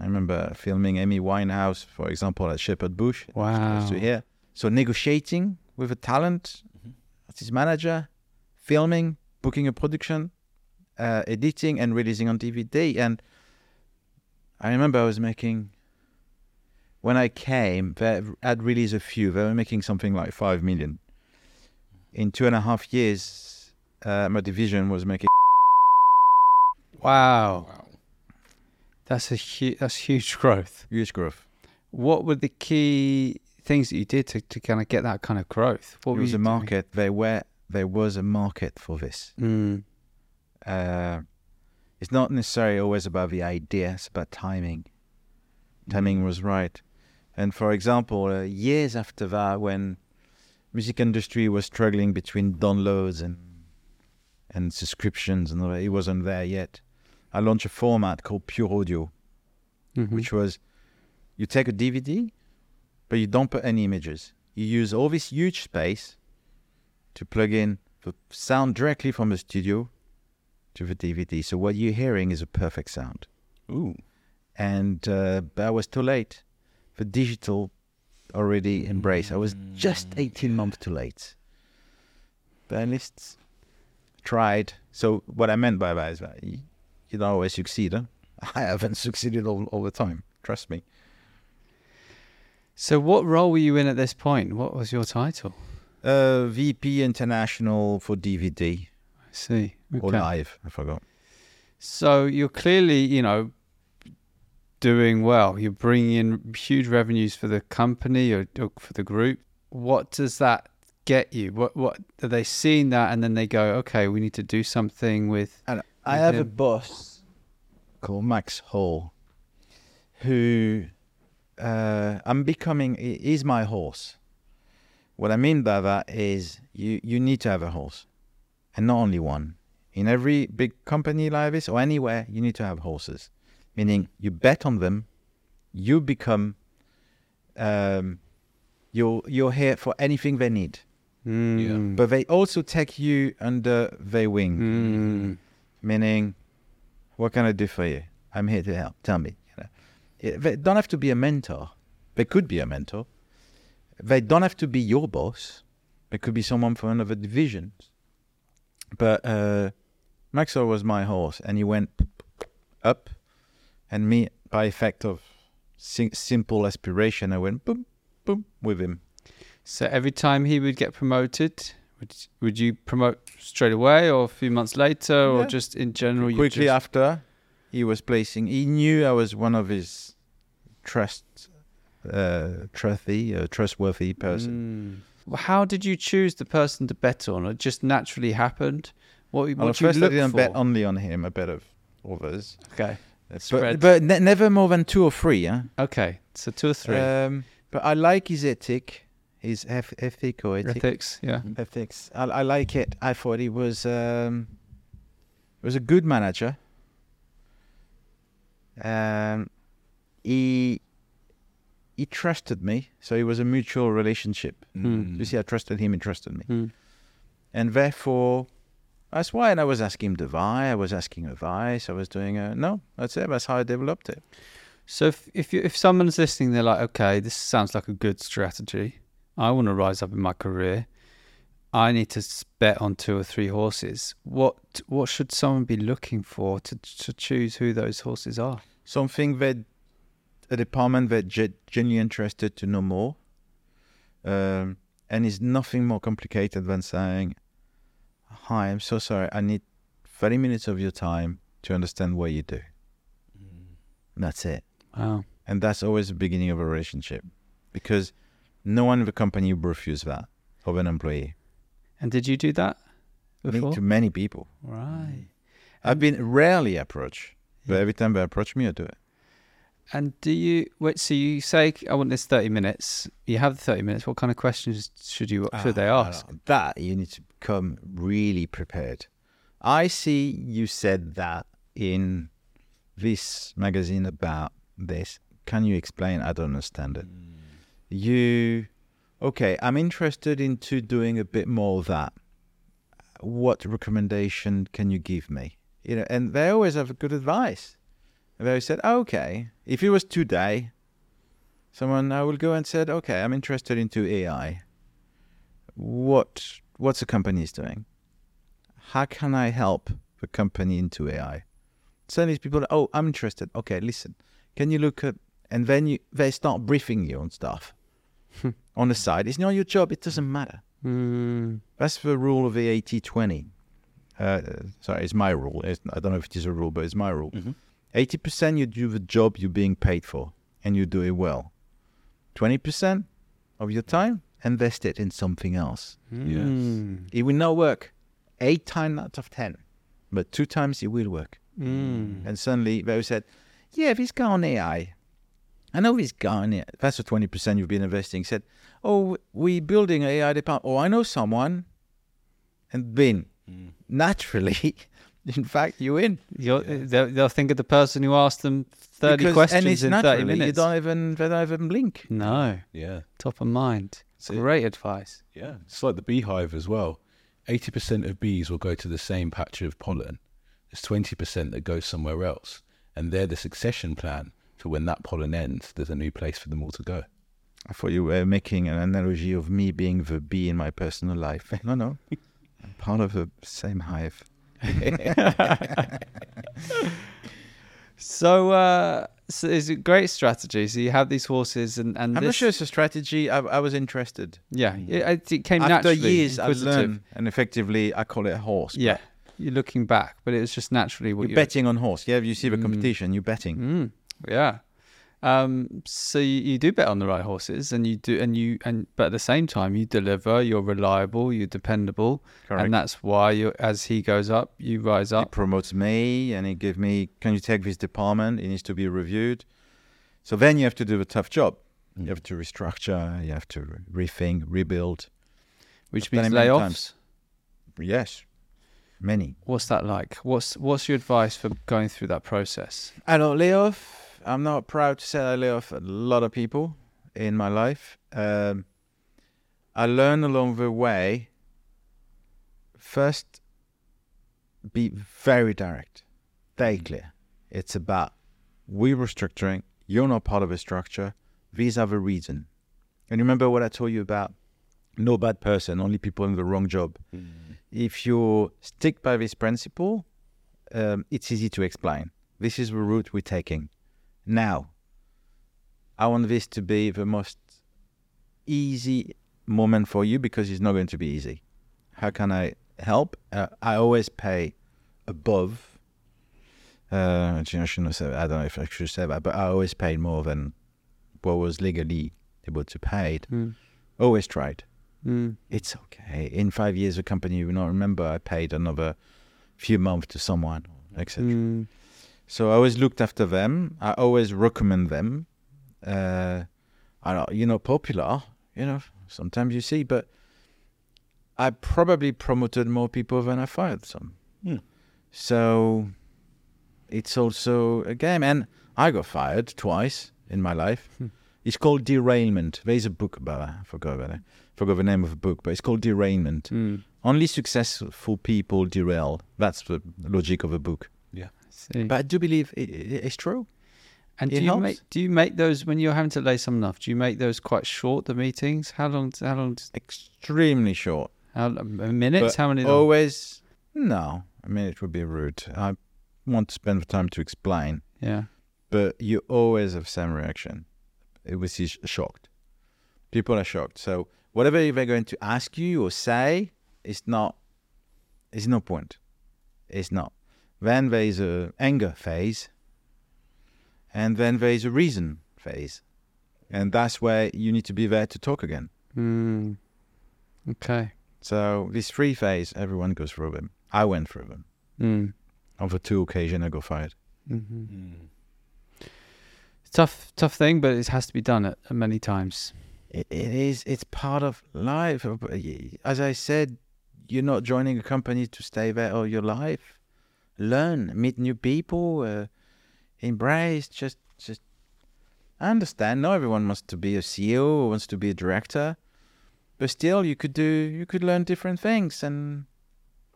I remember filming Amy Winehouse, for example, at Shepherd Bush, Wow. to here. So negotiating with a talent, artist manager, filming, booking a production, uh, editing, and releasing on DVD. And I remember I was making. When I came, they had released a few. They were making something like five million. In two and a half years, uh, my division was making. Wow. Wow. That's a hu- that's huge growth. Huge growth. What were the key things that you did to, to kind of get that kind of growth? What It was you a doing? market. There were there was a market for this. Mm. Uh, it's not necessarily always about the idea. It's about timing. Timing was right. And for example, uh, years after that, when music industry was struggling between downloads and and subscriptions and it wasn't there yet. I launched a format called Pure Audio, Mhm. which was you take a DVD, but you don't put any images. You use all this huge space to plug in the sound directly from the studio to the DVD. So what you're hearing is a perfect sound. Ooh. And uh, but I was too late. The digital already embraced. I was just 18 months too late. But at least tried. So what I meant by that is that you, you don't always succeed. Huh? I haven't succeeded all, all the time. Trust me. So, what role were you in at this point? What was your title? Uh, VP International for DVD I see. or live. I forgot. So you're clearly, you know, doing well. You're bringing in huge revenues for the company or, or for the group. What does that get you? What what are they seeing that and then they go, okay, we need to do something with. And I with have a boss called Max Hole, who uh, I'm becoming. he- He's my horse. What I mean by that is you you need to have a horse, and not only one. In every big company like this or anywhere, you need to have horses. Meaning you bet on them, you become. Um, you're you're here for anything they need, Mm, but they also take you under their wing. Mm, meaning what can i do for you? I'm here to help. Tell me you know. It- they don't have to be a mentor. They could be a mentor. They don't have to be your boss. They could be someone from another division. But uh Max Hole was my horse and he went up and me by effect of sim- simple aspiration i went boom boom with him So every time he would get promoted, would would you promote straight away or a few months later or just in general? Quickly just, after he was placing he knew i was one of his trust uh trustworthy uh, trustworthy person Mm. Well, How did you choose the person to bet on? It just naturally happened. What, what well, do you first i didn't for? bet only on him i bet of others okay, but, but ne- never more than two or three huh? okay. So two or three um but i like his ethic his eth- ethic or ethic ethics. Yeah. ethics I, I like it i thought he was um was a good manager um he he trusted me so it was a mutual relationship Mm. You see, I trusted him, he trusted me. Mm. And therefore, that's why and I was asking him advice, I was asking advice, I was doing a, no, that's it, that's how I developed it. So if if you, if someone's listening, they're like, okay, this sounds like a good strategy. I want to rise up in my career. I need to bet on two or three horses. What what should someone be looking for to to choose who those horses are? Something that a department that ge- genuinely interested to know more. Um, and it's nothing more complicated than saying, Hi, I'm so sorry, I need 30 minutes of your time to understand what you do. That's it. Wow. And that's always the beginning of a relationship because no one in the company will refuse that of an employee. And did you do that Me before? to many people. Right. I've been rarely approached, but Yeah. every time they approach me, I do it. And do you wait? So you say, "I want this thirty minutes." You have the thirty minutes. What kind of questions should you should they Ah, ask? no, That you need to come really prepared. I see you said that in this magazine about this. Can you explain? I don't understand it. You, okay? I'm interested into doing a bit more of that. What recommendation can you give me? You know, and they always have good advice. And they said, okay, if it was today, someone I will go and said, okay, I'm interested into AI. What what's the company is doing? How can I help the company into AI? Suddenly people, oh, I'm interested. Okay, listen, can you look at, and then you they start briefing you on stuff on the side. It's not your job. It doesn't matter. Mm, That's the rule of the 80 20. Uh, sorry, it's my rule. It's, I don't know if it is a rule, but it's my rule. Mhm. 80% you do the job you're being paid for and you do it well. 20% of your time, invest it in something else. mm, It will not work eight times out of 10, but two times it will work. mm. And suddenly they said, yeah, this guy on AI. I know this guy on That's the 20% you've been investing. Said, oh, we're building an AI department. Oh, I know someone. And then mm. naturally, in fact, you in. You're, they'll, they'll think of the person who asked them thirty Because- questions and it's in thirty minutes. You don't even, they don't even blink. no, Yeah. top of mind. So- Great advice. Yeah. It's like the beehive as well. 80% of bees will go to the same patch of pollen. There's 20% that goes somewhere else. And they're the succession plan for when that pollen ends, there's a new place for them all to go. I thought you were making an analogy of me being the bee in my personal life. No, no. I'm part of the same hive. So, uh, so it's a great strategy. So you have these horses, and and I'm this, not sure it's a strategy. I, I was interested. Yeah, it, it came After naturally. years, I've learned, and effectively, I call it a horse. but Yeah, you're looking back, but it was just naturally what You're you betting on horse. Yeah, if you see the Mm. competition, you're betting. Mm, yeah. Um, so you, you do bet on the right horses, and you do, and you, and but at the same time, you deliver. You're reliable. You're dependable, and that's why you, as he goes up, you rise He up. promotes me and he give me, can you take this department? It needs to be reviewed. So then you have to do a tough job. Mm. You have to restructure, you have to rethink, rebuild. which I've means it many layoffs. times. Yes, many. What's that like? What's what's your advice for going through that process? I don't lay I'm not proud to say I lay off a lot of people in my life. Um, I learned along the way. First, be very direct, very clear. It's about we restructuring. You're not part of a structure. These are the reason. And remember what I told you about no bad person, only people in the wrong job. If you stick by this principle, um, it's easy to explain. This is the route we're taking. Now, I want this to be the most easy moment for you because it's not going to be easy. How can I help? Uh, I always pay above. Uh, I shouldn't say. I don't know if I should say that, but I always paid more than what was legally able to pay. Mm. Always tried. Mm. It's okay. In five years, the company will not remember I paid another few months to someone, etc. Mm. So I always looked after them. I always recommend them. Uh, I know you're not popular, you know. Sometimes you see, but I probably promoted more people than I fired some. Hmm. So it's also a game, and I got fired twice in my life. Hmm. It's called Derailment. There's a book about it. I forgot about it. Forgot the name of the book, but it's called Derailment. Mm. Only successful people derail. That's the logic of a book. See. But I do believe it, it, it's true. and it do you helps. make do you make those when you're having to lay someone off? Do you make those quite short? The meetings? How long? How long? Extremely short. How minutes? But How many? long? Always. No, I mean it would be rude. I want to spend the time to explain, Yeah. but you always have same reaction. It was sh- shocked. People are shocked. So whatever they're going to ask you or say, it's not. It's no point. It's not. Then there is a anger phase, and then there is a reason phase, and that's where you need to be there to talk again. Mm. Okay. So this three phase, everyone goes through them. I went through them. Mm. On the two occasions, I got fired. hmm Tough, tough thing, but it has to be done at, at many times. It, it is. It's part of life. As I said, you're not joining a company to stay there all your life. Learn, meet new people, uh, embrace. Just, just. I understand. Not everyone wants to be a CEO or wants to be a director, but still, you could do. You could learn different things and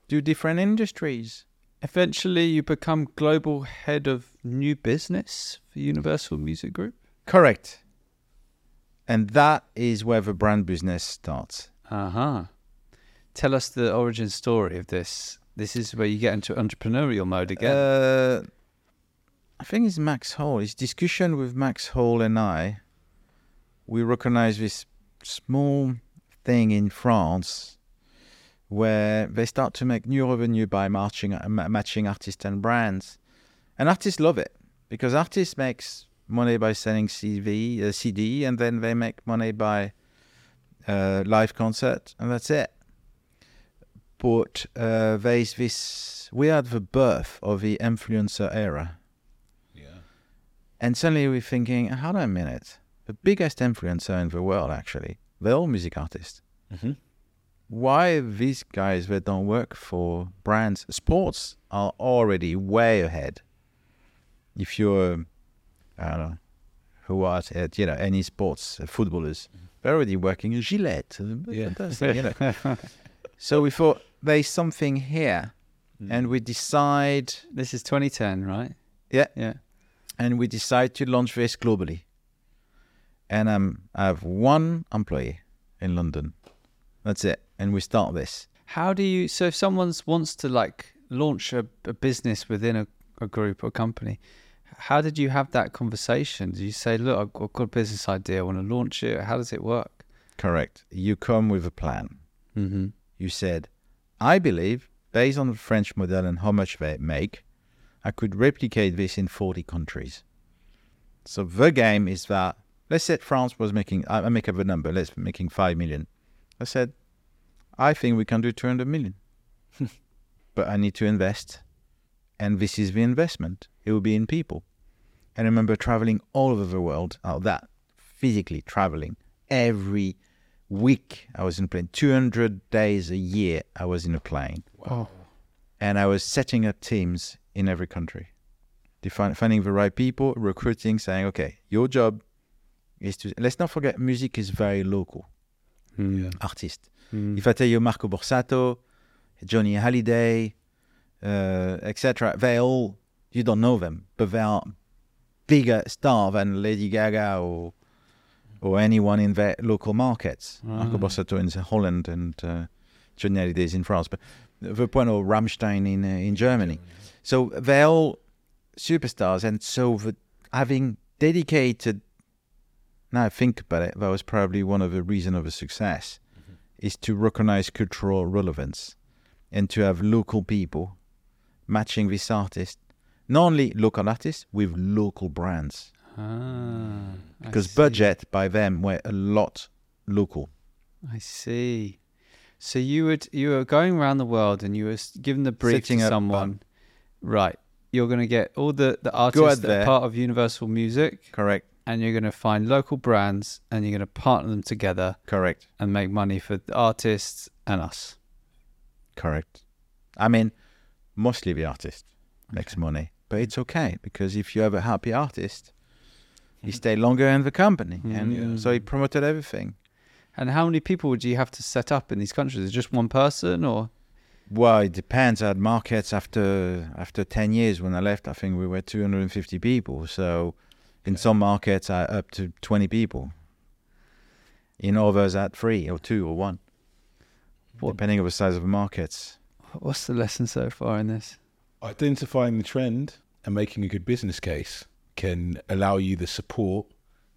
do different industries. Eventually, you become global head of new business for Universal Music Group. Correct. And that is where the brand business starts. Uh huh. Tell us the origin story of this. This is where you get into entrepreneurial mode again. Uh, I think it's Max Hole. It's discussion with Max Hole and I. We recognize this small thing in France where they start to make new revenue by matching, uh, matching artists and brands. And artists love it because artists makes money by selling CV, uh, CD and then they make money by uh, live concert and that's it. But uh, there's this, we are at the birth of the influencer era. Yeah. And suddenly we're thinking, hold on a minute. The biggest influencer in the world, actually, they're all music artists. Mm-hmm. Why these guys that don't work for brands, sports are already way ahead. If you're, I don't know, who are at you know any sports uh, footballers, they're already working in Gillette. uh, Yeah. you know. so we thought there's something here, and we decide, this is 2010, right? yeah, Yeah. and we decide to launch this globally. And um, I have one employee in London. That's it. And we start this. How do you? So if someone wants to like launch a, a business within a, a group or company, how did you have that conversation? Do you say, "Look, I've got- I've got a business idea. I want to launch it." How does it work? Correct. You come with a plan. Mm-hmm. You said, I believe based on the French model and how much they make, I could replicate this in 40 countries. So the game is that let's say France was making I make up a number, let's making five million. I said, I think we can do 200 million. but I need to invest. And this is the investment. It will be in people. And I remember traveling all over the world, oh, that physically traveling every week. I was in a plane, 200 days a year, I was in a plane. Oh, And I was setting up teams in every country, Define, finding the right people, recruiting, saying, okay, your job is to. Let's not forget, music is very local, Yeah. artist. Mm. If I tell you Marco Borsato, Johnny Hallyday, uh, etc., they all you don't know them, but they are bigger star than Lady Gaga or or anyone in their local markets. Marco Ah. Borsato in Holland and uh, Hallyday in France, but the point of Rammstein in uh, in Germany. So they're all superstars, and so the, having dedicated. Now I think about it, that was probably one of the reason of the success is to recognize cultural relevance and to have local people matching this artist, not only local artists with local brands, Ah, because budget by them were a lot local. I see. So you would you were going around the world and you were given the brief Setting to up, someone, right? You're going to get all the the artists that there. are part of Universal Music, Correct, and you're going to find local brands and you're going to partner them together correct, and make money for the artists and us. correct. I mean, mostly the artist makes money, but it's okay because if you have a happy artist, he stay longer in the company, and Mm. so he promoted everything. And how many people would you have to set up in these countries? Is it just one person or? Well, it depends. I had markets after after ten years when I left. I think we were two hundred and fifty people. So, in some markets, I up to twenty people. In others, at three or two or one, What- depending on the size of the markets. What's the lesson so far in this? Identifying the trend and making a good business case can allow you the support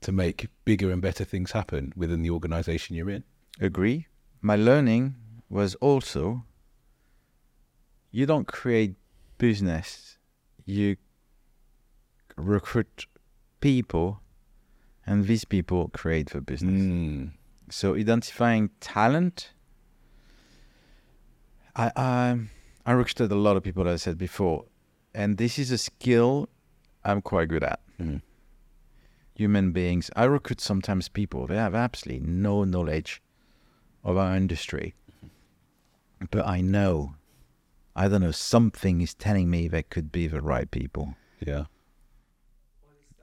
to make bigger and better things happen within the organization you're in. Agree. My learning was also you don't create business. You recruit people, and these people create the business. Mm. So identifying talent. I I I recruited a lot of people, as I said before, and this is a skill I'm quite good at. Mm. Human beings. I recruit sometimes people they have absolutely no knowledge of our industry, but I know, I don't know, something is telling me they could be the right people, Yeah.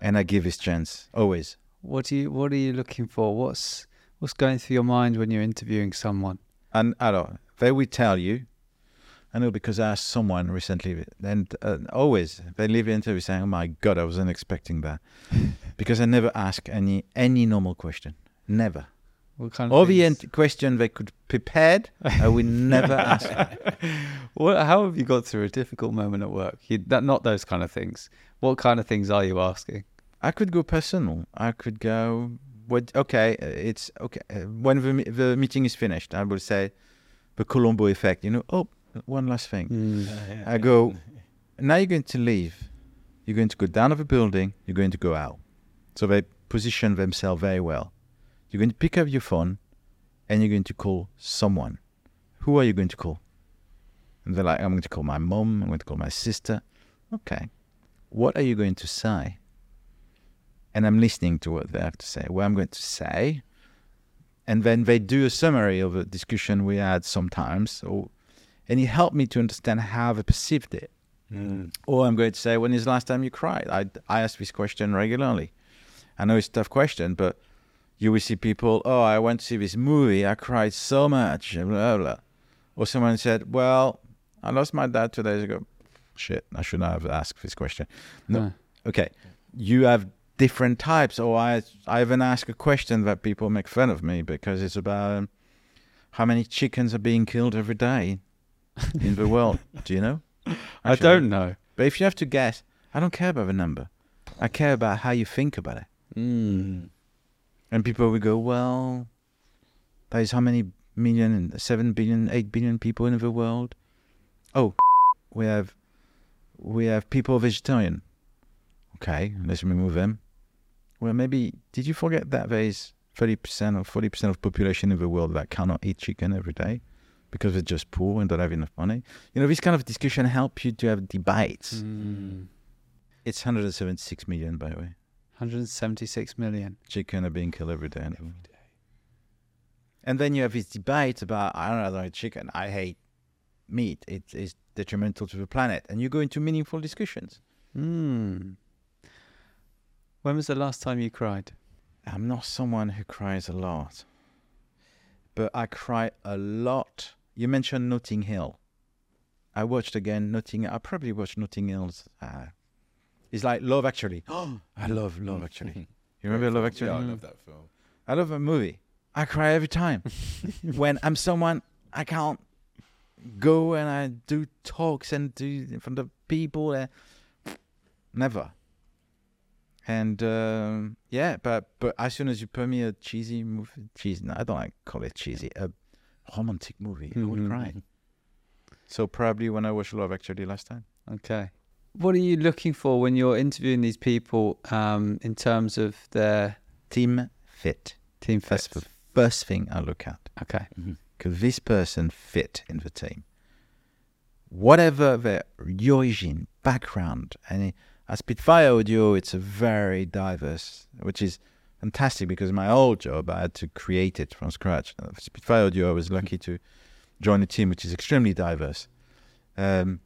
and I give this chance always. What do you What are you looking for? What's What's going through your mind when you're interviewing someone? And I don't. they will tell you. I know because I asked someone recently, and uh, always they leave the interview saying, "Oh my God, I wasn't expecting that," because I never ask any any normal question. Never. What kind of All things? ent- question they could prepared, I would never ask. What, how have you got through a difficult moment at work? You, that, not those kind of things. What kind of things are you asking? I could go personal. I could go. What? Okay, uh, it's okay. Uh, when the the meeting is finished, I will say, the Columbo effect. You know. Oh, one last thing. Hmm. I go, now you're going to leave. You're going to go down of a building. You're going to go out. So they position themselves very well. You're going to pick up your phone and you're going to call someone. Who are you going to call? And they're like, I'm going to call my mom. I'm going to call my sister. Okay. What are you going to say? And I'm listening to what they have to say. What I'm going to say. And then they do a summary of a discussion we had sometimes. Or, and it helped me to understand how they perceived it. Mm. Or I'm going to say, when is the last time you cried? I, I ask this question regularly. I know it's a tough question, but you will see people, oh, I went to see this movie. I cried so much. Blah, blah, blah. Or someone said, well, I lost my dad two days ago. Shit, I should not have asked this question. No. Okay. You have different types. Or I, I even ask a question that people make fun of me because it's about um, how many chickens are being killed every day in the world. Do you know? I don't know. but if you have to guess, I don't care about the number. I care about how you think about it. Mm. And people will go, well, that is how many million, seven billion, eight billion people in the world. oh, we have we have people vegetarian. Okay, let's remove them. Well, maybe did you forget that there is thirty percent or forty percent of population in the world that cannot eat chicken every day because we're just poor and don't have enough money. You know, this kind of discussion help you to have debates. Mm. It's 176 million, by the way. 176 million. Chicken are being killed every day. Anyway. And then you have this debate about I don't like chicken. I hate meat. It is detrimental to the planet, and you go into meaningful discussions. Mm. When was the last time you cried? I'm not someone who cries a lot, but I cry a lot. You mentioned Notting Hill. I watched again Notting. I probably watched Notting Hill's. Uh, it's like Love Actually. Oh, I love Love Actually. You remember Love Actually? Yeah, I love that film. I love a movie. I cry every time when I'm someone I can't go and I do talks and do in front of people. Uh, never. And um, yeah, but but as soon as you put me a cheesy movie, cheesy, no, I don't like call it cheesy, a romantic movie, I would cry. So probably when I watched Love Actually last time. Okay. What are you looking for when you're interviewing these people um, in terms of their Team fit. team fit. That's the first thing I look at. Okay. Could this person fit in the team? Whatever their origin, background, and at Spitfire Audio, it's a very diverse, which is fantastic because my old job, I had to create it from scratch. Spitfire Audio, I was lucky to join a team which is extremely diverse. Um,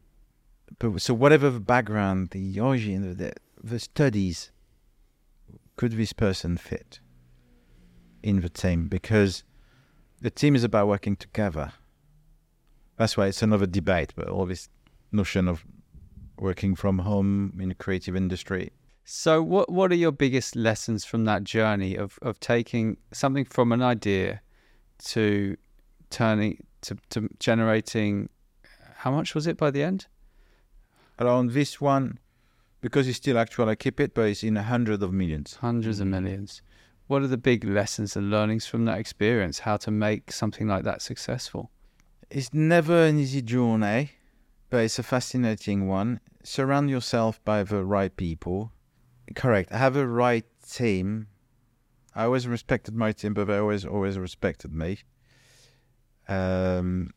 but so whatever the background, the origin, the, the studies, could this person fit in the team? Because the team is about working together. That's why it's another debate, but all this notion of working from home in the creative industry. So, what what are your biggest lessons from that journey of, of taking something from an idea to turning to, to generating? Uh, how much was it by the end? Around this one, because it's still actual, I keep it, but it's in a hundred of millions. 100s of mm. millions. What are the big lessons and learnings from that experience? How to make something like that successful? It's never an easy journey, but it's a fascinating one. Surround yourself by the right people. Correct. I have a right team. I always respected my team, but they always always respected me. Um,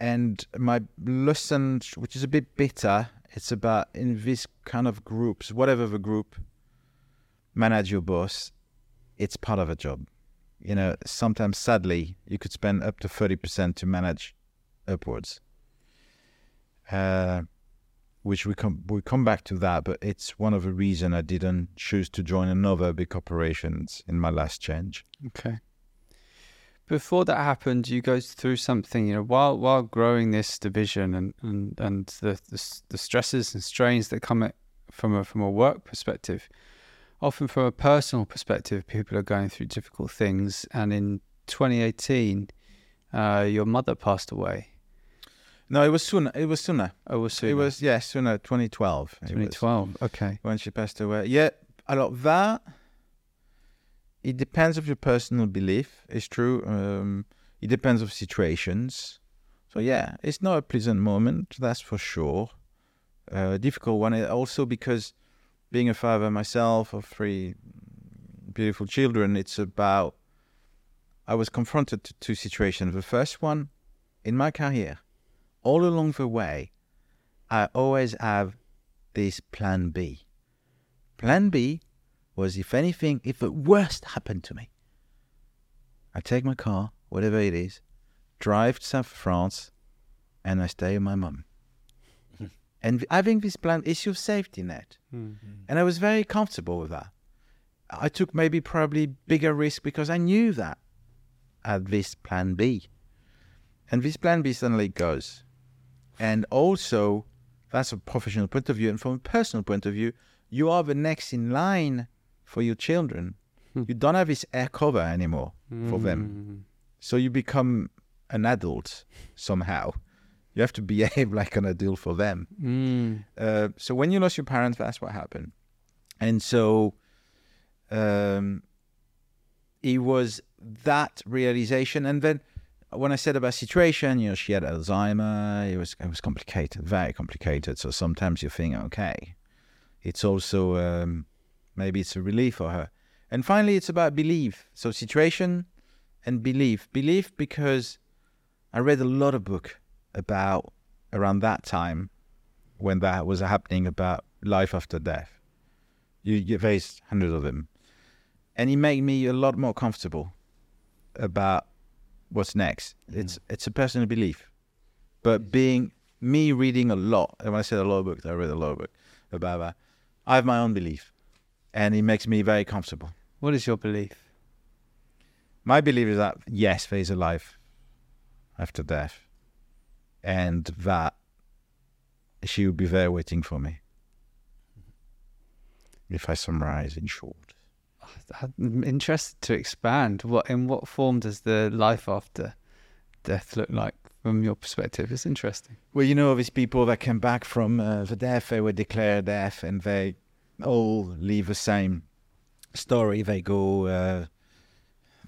and my lesson, which is a bit bitter, it's about in this kind of groups, whatever the group, manage your boss. It's part of a job. You know, sometimes sadly, you could spend up to 30% to manage upwards. Uh, which we come we come back to that, but it's one of the reason I didn't choose to join another big corporations in my last change. Okay. Before that happened, you go through something, you know, while while growing this division and and, and the, the the stresses and strains that come at, from a from a work perspective, often from a personal perspective, people are going through difficult things. And in 2018, uh, your mother passed away. No, it was sooner. It was sooner. Oh, was It was yeah, sooner. 2012. 2012. Okay. when she passed away. Yeah, a lot of that. It depends of your personal belief. It's true. Um, it depends of situations. So yeah, it's not a pleasant moment. That's for sure. Uh, difficult one. Also because being a father myself of three beautiful children, it's about. I was confronted to two situations. The first one, in my career, all along the way, I always have this plan B. Plan B was if anything, if the worst happened to me, I take my car, whatever it is, drive to South France, and I stay with my mum. and having this plan is your safety net. Mm-hmm. And I was very comfortable with that. I took maybe probably bigger risk because I knew that I had this plan B. And this plan B suddenly goes. And also, that's a professional point of view. And from a personal point of view, you are the next in line for your children. You don't have this air cover anymore for them. So you become an adult somehow. You have to behave like an adult for them. Mm. Uh, so when you lost your parents, that's what happened. And so um, it was that realization. And then when I said about situation, you know, she had Alzheimer. It was it was complicated, very complicated. So sometimes you think, okay, it's also um, maybe it's a relief for her. And finally, it's about belief. So situation and belief. Belief because I read a lot of book about around that time when that was happening about life after death. You, you there's hundreds of them, and it made me a lot more comfortable about what's next. Mm. It's it's a personal belief, but mm. being me reading a lot. And when I said a lot of books, I read a lot of books about that. I have my own belief, and it makes me very comfortable. What is your belief? My belief is that yes, there is a life after death, and that she will be there waiting for me. If I summarize in short. I'm interested to expand. What in what form does the life after death look like from your perspective? It's interesting. Well, you know, these people that came back from uh, the death, they were declared death, and they all leave the same story. They go, uh,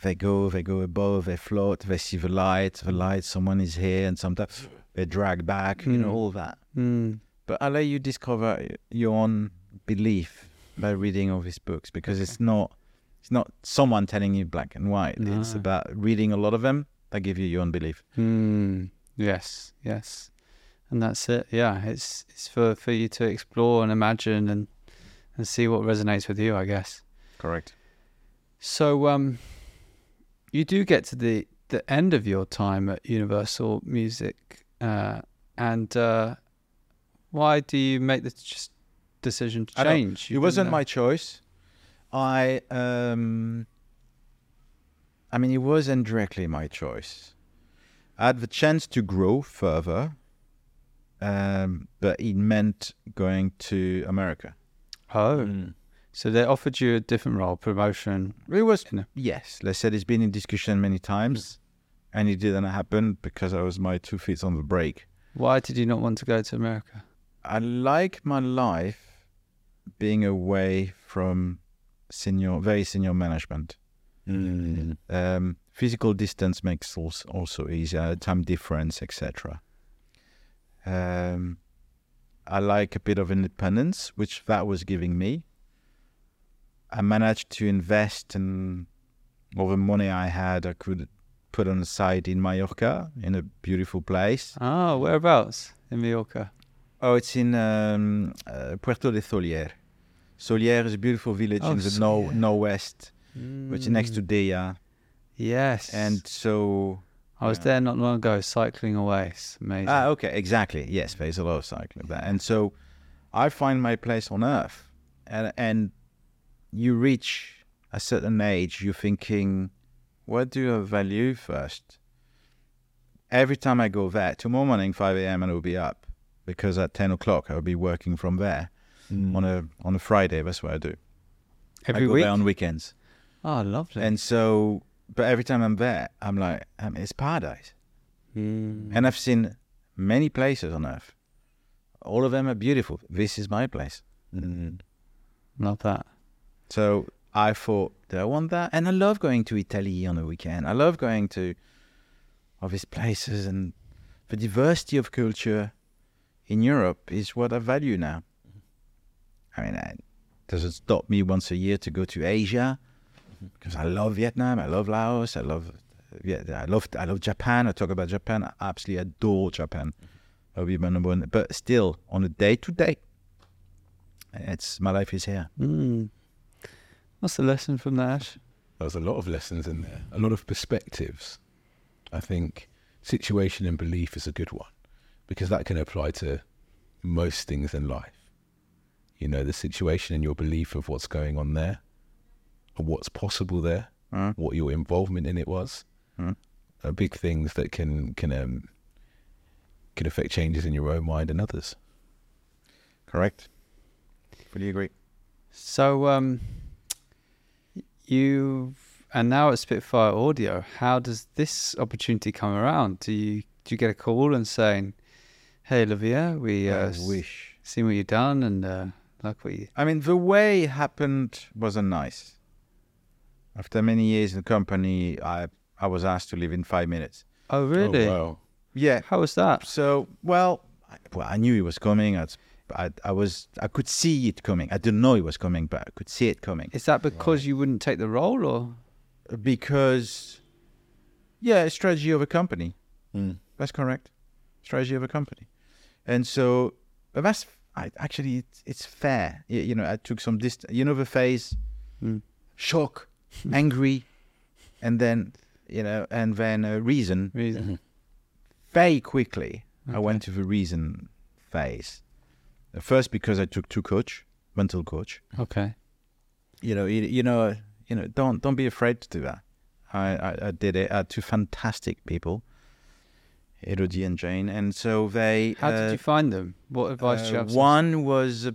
they go, they go above, they float, they see the light, the light, someone is here, and sometimes they're dragged back, you know, Mm. all that. Mm. But I let you discover your own belief by reading all his books because it's not, it's not someone telling you black and white. It's about reading a lot of them that give you your own belief. Mm. Yes, yes, and that's it. Yeah, it's it's for for you to explore and imagine and and see what resonates with you. I guess. Correct. So, um, you do get to the the end of your time at Universal Music, uh, and uh, why do you make the just decision to change? it wasn't been my choice. I um I mean it wasn't directly my choice. I had the chance to grow further, um, but it meant going to America. Oh, Mm. so they offered you a different role, promotion. It was You know. yes, they said it's been in discussion many times, and it didn't happen because I was my two feet on the brake. Why did you not want to go to America? I like my life being away from senior, very senior management. Mm. Um, physical distance makes also, also easier, time difference, etc. Um, I like a bit of independence, which that was giving me. I managed to invest in all the money I had. I could put on the side in Mallorca, in a beautiful place. Oh, whereabouts in Mallorca? Oh, it's in um, uh, Puerto de Sóller. Sóller is a beautiful village Oh, in the no Sóller. northwest, which is next to Mm, Deya. Yes, And so I was yeah. there not long ago, cycling away. It's amazing. Ah, okay, exactly. Yes, there's a lot of cycling there, and so I find my place on Earth, and and you reach a certain age, you're thinking, what do I value first? Every time I go there, tomorrow morning, five a.m., and I'll be up because at ten o'clock I'll be working from there Mm. on a on a Friday. That's what I do. Every I go week. there on weekends, Oh, lovely. and so. But every time I'm there, I'm like, I mean, it's paradise. Mm. And I've seen many places on earth. All of them are beautiful. This is my place. Mm. love that. So I thought, do I want that? And I love going to Italy on a weekend. I love going to all these places and the diversity of culture in Europe is what I value now. I mean, it doesn't stop me once a year to go to Asia because I love Vietnam. I love Laos. I love, yeah, I love, I love Japan. I talk about Japan. I absolutely adore Japan. That'll be my number one. But still, on a day to day, it's my life is here. Mm. What's the lesson from that? There's a lot of lessons in there, a lot of perspectives. I think situation and belief is a good one because that can apply to most things in life. You know, the situation and your belief of what's going on there, or what's possible there, Uh, what your involvement in it was, Mm. are big things that can can um, can affect changes in your own mind and others. correct. Fully agree. So, um, you and now at Spitfire Audio, how does this opportunity come around? Do you do you get a call and saying, "Hey, Olivier, we uh, wish. seen what you've done and uh, like what you." I mean, the way it happened wasn't nice. After many years in the company, I I was asked to leave in five minutes. Oh, really? Oh, wow. Yeah. How was that? So, well, I, well, I knew it was coming. I, I, I was, I could see it coming. I didn't know it was coming, but I could see it coming Is that because you wouldn't take the role, or because, yeah, strategy of a company. Mm. That's correct. Strategy of a company, and so, but that's I, actually it's, it's fair. You, you know, I took some distance. You know, the phase, Mm. shock, angry, and then you know, and then uh, reason. reason? very quickly I went to the reason phase. Uh, First because I took two coach, mental coach. Okay. You know, you, you know, you know, don't don't be afraid to do that. I, I, I did it. I had two fantastic people, Elodie and Jane, and so they. How uh, did you find them? What advice did you uh, have? one was a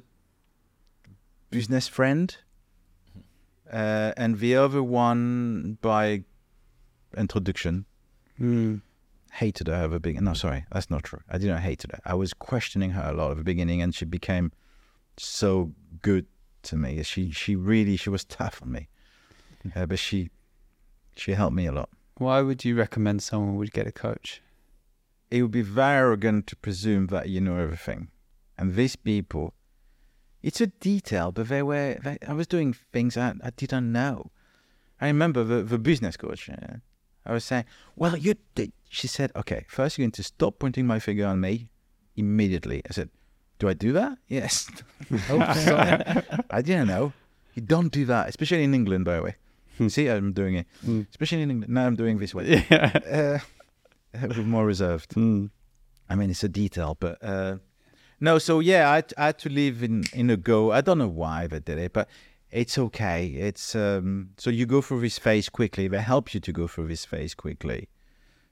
business friend, uh, and the other one by introduction. Mm. hated her at the beginning. No, sorry, that's not true. I didn't hate her. I was questioning her a lot at the beginning, and she became so good to me. She she really she was tough on me, uh, but she she helped me a lot. Why would you recommend someone would get a coach? It would be very arrogant to presume that you know everything, and these people, it's a detail, but they were. They, I was doing things I, I didn't know. I remember the the business coach. Uh, I was saying, "Well, you." Did. She said, "Okay, first you're going to stop pointing my finger on me immediately." I said, "Do I do that?" Yes. I didn't know. You don't do that, especially in England, by the way. See, I'm doing it. Hmm. Especially in England. Now I'm doing this way. Yeah. Uh, more reserved. Mm. I mean, it's a detail, but uh, no. So yeah, I, I had to live in in a go. I don't know why they did it, but it's okay. It's um, so you go through this phase quickly. They help you to go through this phase quickly,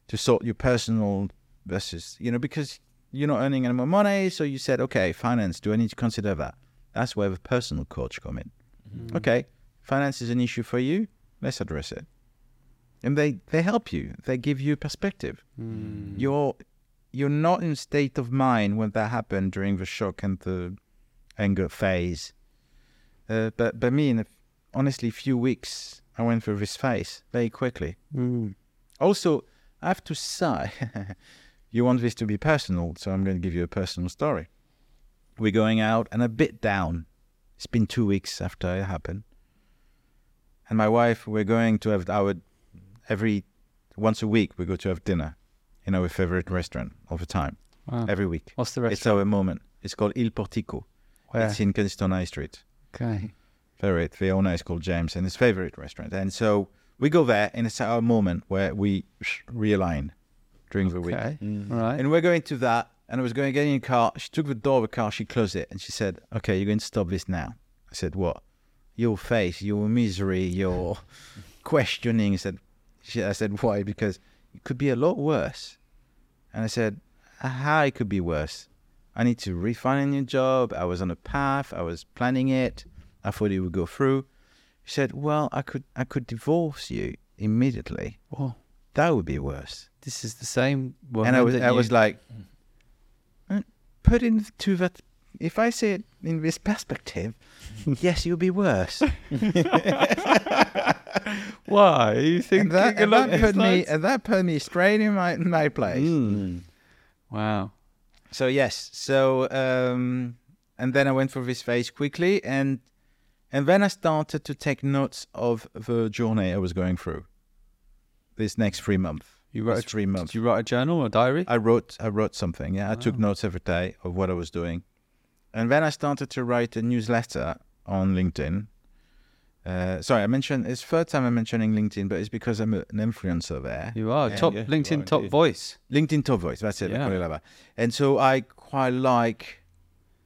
to sort your personal versus you know because you're not earning any more money. So you said, okay, finance. Do I need to consider that? That's where the personal coach come in. Okay, finance is an issue for you. Let's address it. And they, they help you. They give you perspective Mm. you're you're not in state of mind when that happened during the shock and the anger phase. Uh, but but me in a, honestly few weeks I went through this phase very quickly. Mm. Also, I have to say, you want this to be personal, so I'm going to give you a personal story. We're going out and a bit down. It's been two weeks after it happened, and my wife we're going to have our every once a week we go to have dinner in our favorite restaurant all the time Wow. every week. What's the restaurant? It's our moment. It's called Il Portico. Where? It's in Kensington High Street. Okay. Favorite. The owner is called James, and his favorite restaurant. And so we go there, and it's our moment where we realign during the week. Okay. Mm. All right. And we're going to that, and I was going to get in a car. She took the door of the car, she closed it, and she said, "Okay, you're going to stop this now." I said, "What? Your face, your misery, your questioning." I said, she, "I said why? Because it could be a lot worse." And I said, "How it could be worse? I need to refine a new job. I was on a path. I was planning it. I thought it would go through." She said, "Well, I could, I could divorce you immediately. Whoa. That would be worse." This is the same woman and I was, I you- was like, "Uh, put into that. If I see it in this perspective, yes, you'll be worse. Why? Are you thinking that, and that put me, and that put me straight in my in my place. Mm. Wow. So yes, so um, and then I went through this phase quickly, and and then I started to take notes of the journey I was going through. This next three months. You wrote. three months. Did you write a journal or diary? I wrote I wrote something. Yeah, I took notes every day of what I was doing, and then I started to write a newsletter on LinkedIn. Uh, sorry, I mentioned it's third time I'm mentioning LinkedIn, but it's because I'm a- an influencer there. you are Yeah, top yeah, LinkedIn are top indeed. voice. LinkedIn Top Voice, that's it. Yeah. I call it like that. And so I quite like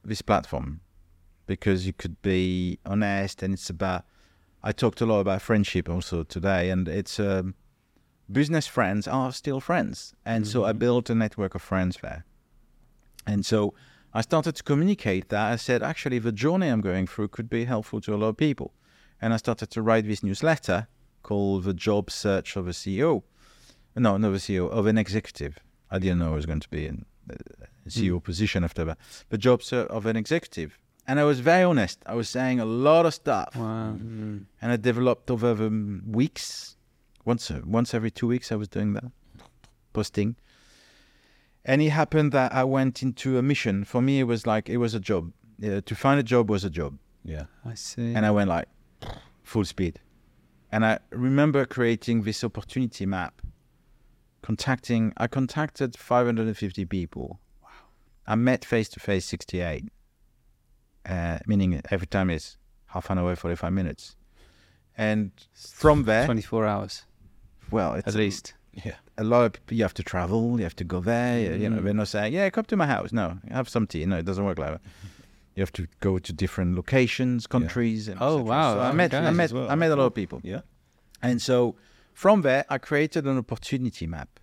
this platform because you could be honest, and it's about. I talked a lot about friendship also today, and it's um, business friends are still friends, and so I Mhm. built a network of friends there. And so I started to communicate that. I said, actually, the journey I'm going through could be helpful to a lot of people, and I started to write this newsletter called "The Job Search of a CEO." No, not a CEO of an executive. I didn't know I was going to be in a CEO position after that. The job search of an executive, and I was very honest. I was saying a lot of stuff, Wow. Mm. and I developed over the weeks. Once, uh, once every two weeks, I was doing that. posting. And it happened that I went into a mission. For me, it was like it was a job. Uh, to find a job was a job, Yeah. I see. and I went like full speed. And I remember creating this opportunity map, contacting. I contacted 550 people. Wow. I met face to face 68, uh, meaning every time is half an hour, 45 minutes. And from there, 24 hours well, it's at least. Yeah. a lot of people, you have to travel, you have to go there. you- You know, Mm. they're not saying, yeah, come to my house. No, have some tea. No, it doesn't work like that. You have to go to different locations, countries. And Oh, wow, So I met. I met, well. I met a lot of people. Yeah. And so from there, I created an opportunity map.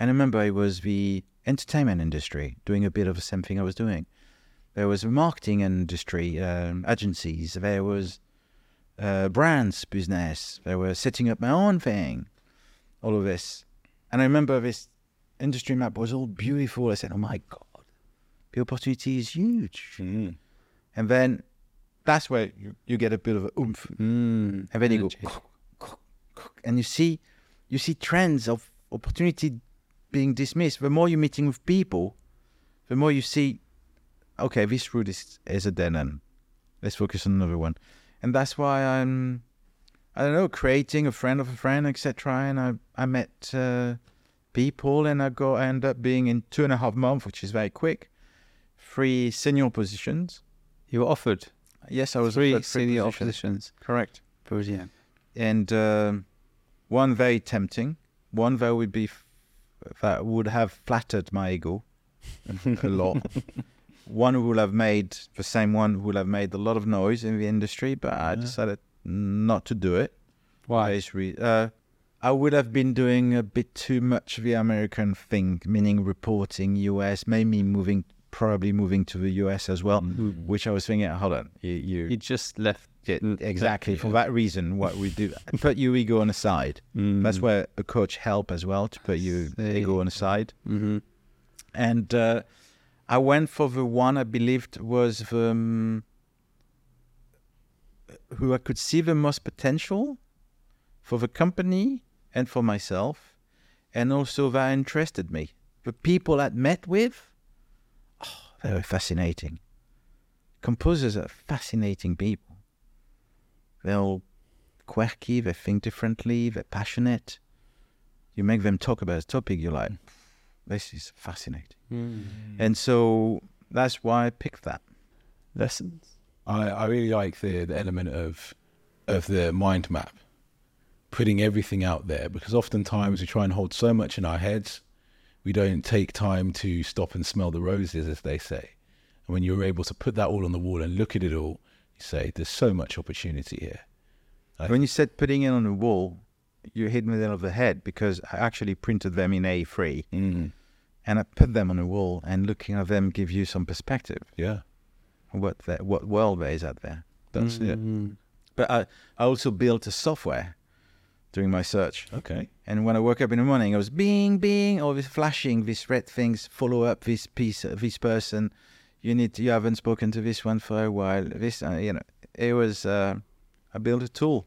And I remember it was the entertainment industry doing a bit of the same thing I was doing. There was a marketing industry, um, agencies. There was uh, brands business. They were setting up my own thing, all of this. And I remember this industry map was all beautiful. I said, oh my God, the opportunity is huge. Mm. And then that's where you, you get a bit of a oomph. Mm, And then you go, and you see, you see trends of opportunity being dismissed. The more you're meeting with people, the more you see, okay, this route is, is a dead end. Let's focus on another one. And that's why I'm, I don't know, creating a friend of a friend, etc. And I, I met uh, people, and I go, I end up being in two and a half months, which is very quick, three senior positions. You were offered Yes, I was three offered senior positions. positions. Correct. Brilliant. and um one very tempting, one that would be f- that would have flattered my ego a lot. one would have made the same one would have made a lot of noise in the industry, but I Yeah. decided not to do it. Why? Uh, I would have been doing a bit too much the American thing, meaning reporting US, maybe moving, probably moving to the US as well. Mm. Which I was thinking, hold on, you, you, You just left. yeah, Mm, exactly for that reason. What we do, put your ego on the side. That's Mm. where a coach help as well to put your see. ego on the side. hmm And uh, I went for the one I believed was the um, who I could see the most potential for the company and for myself, and also that interested me. The people I'd met with, oh, they were fascinating. Composers are fascinating people. They're all quirky, they think differently, they're passionate. You make them talk about a topic, you're like, this is fascinating. Mm. And so that's why I picked that. Lessons. I, I really like the, the element of of the mind map, putting everything out there because oftentimes we try and hold so much in our heads, we don't take time to stop and smell the roses, as they say. And when you're able to put that all on the wall and look at it all, you say, "There's so much opportunity here." I- When you said putting it on the wall, you hit me on the head because I actually printed them in A3 Mm. and I put them on the wall and looking at them give you some perspective Yeah, of what the, what world there is out there. that's it. Mhm. But I, I also built a software during my search. Okay. And when I woke up in the morning, I was bing, bing, all this flashing, these red things, follow up this piece, this person. You need to, you haven't spoken to this one for a while. This, uh, you know, it was, uh, I built a tool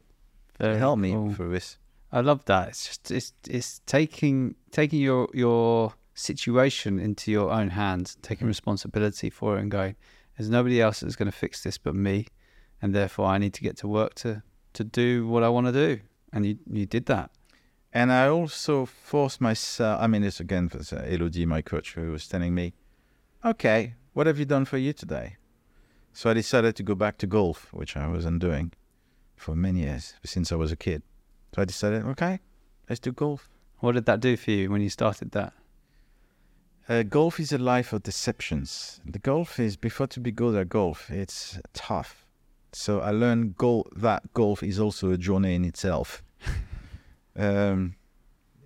to Very help me cool. through this. I love that. It's just it's it's taking taking your your situation into your own hands, taking responsibility for it, and going. There's nobody else that's going to fix this but me, and therefore I need to get to work to to do what I want to do. And you you did that. And I also forced myself, I mean, it's again, for Elodie, my coach, who was telling me, okay, what have you done for you today? So I decided to go back to golf, which I wasn't doing for many years, since I was a kid. So I decided, okay, let's do golf. What did that do for you when you started that? Uh, golf is a life of deceptions. The golf is, before to be good at golf, it's tough. So I learned gol- that golf is also a journey in itself. um,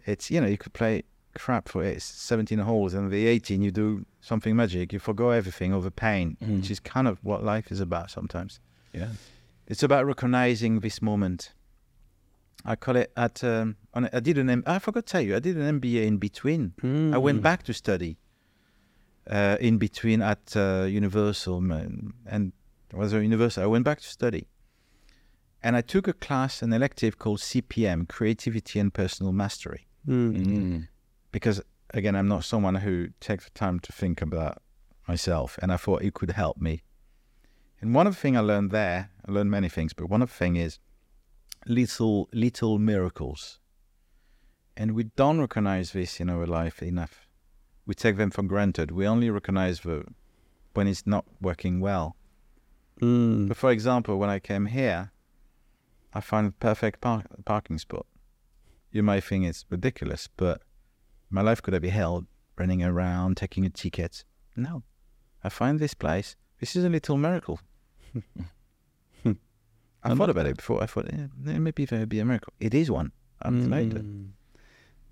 it's, you know, you could play crap for it, 17 holes, and the 18, you do something magic. You forgo everything over pain, Mm. which is kind of what life is about sometimes. Yeah. It's about recognizing this moment. I call it at, um, on, I did an, M- I forgot to tell you, I did an MBA in between. I went Mm. back to study uh, in between at uh, Universal, man, and it was a Universal. I went back to study, and I took a class, an elective called CPM, Creativity and Personal Mastery, Mm. Mm. because again, I'm not someone who takes the time to think about myself, and I thought it could help me. And one of the things I learned there, I learned many things, but one of the things is little little miracles. And we don't recognize this in our life enough. We take them for granted. We only recognize the when it's not working well. Mm. But for example, when I came here, I found a perfect park, parking spot. You might think it's ridiculous, but my life could have been held running around, taking a ticket. No, I find this place. This is a little miracle. I thought about it before. I thought eh, maybe there would be a miracle. It is one. I've made it. Mm.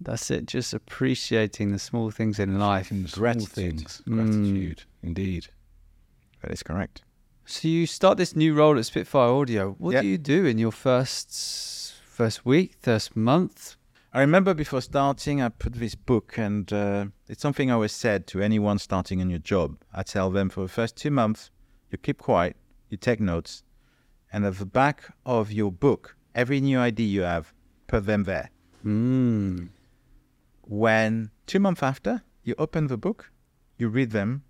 That's it. Just appreciating the small things in life. And Gratitude. things. Mm. Gratitude, indeed. That is correct. So you start this new role at Spitfire Audio. What Yeah. do you do in your first first week, first month? I remember before starting, I put this book, and uh, it's something I always said to anyone starting a new job. I tell them for the first two months, you keep quiet, you take notes, and at the back of your book, every new idea you have, put them there. Mm. When two months after, you open the book, you read them,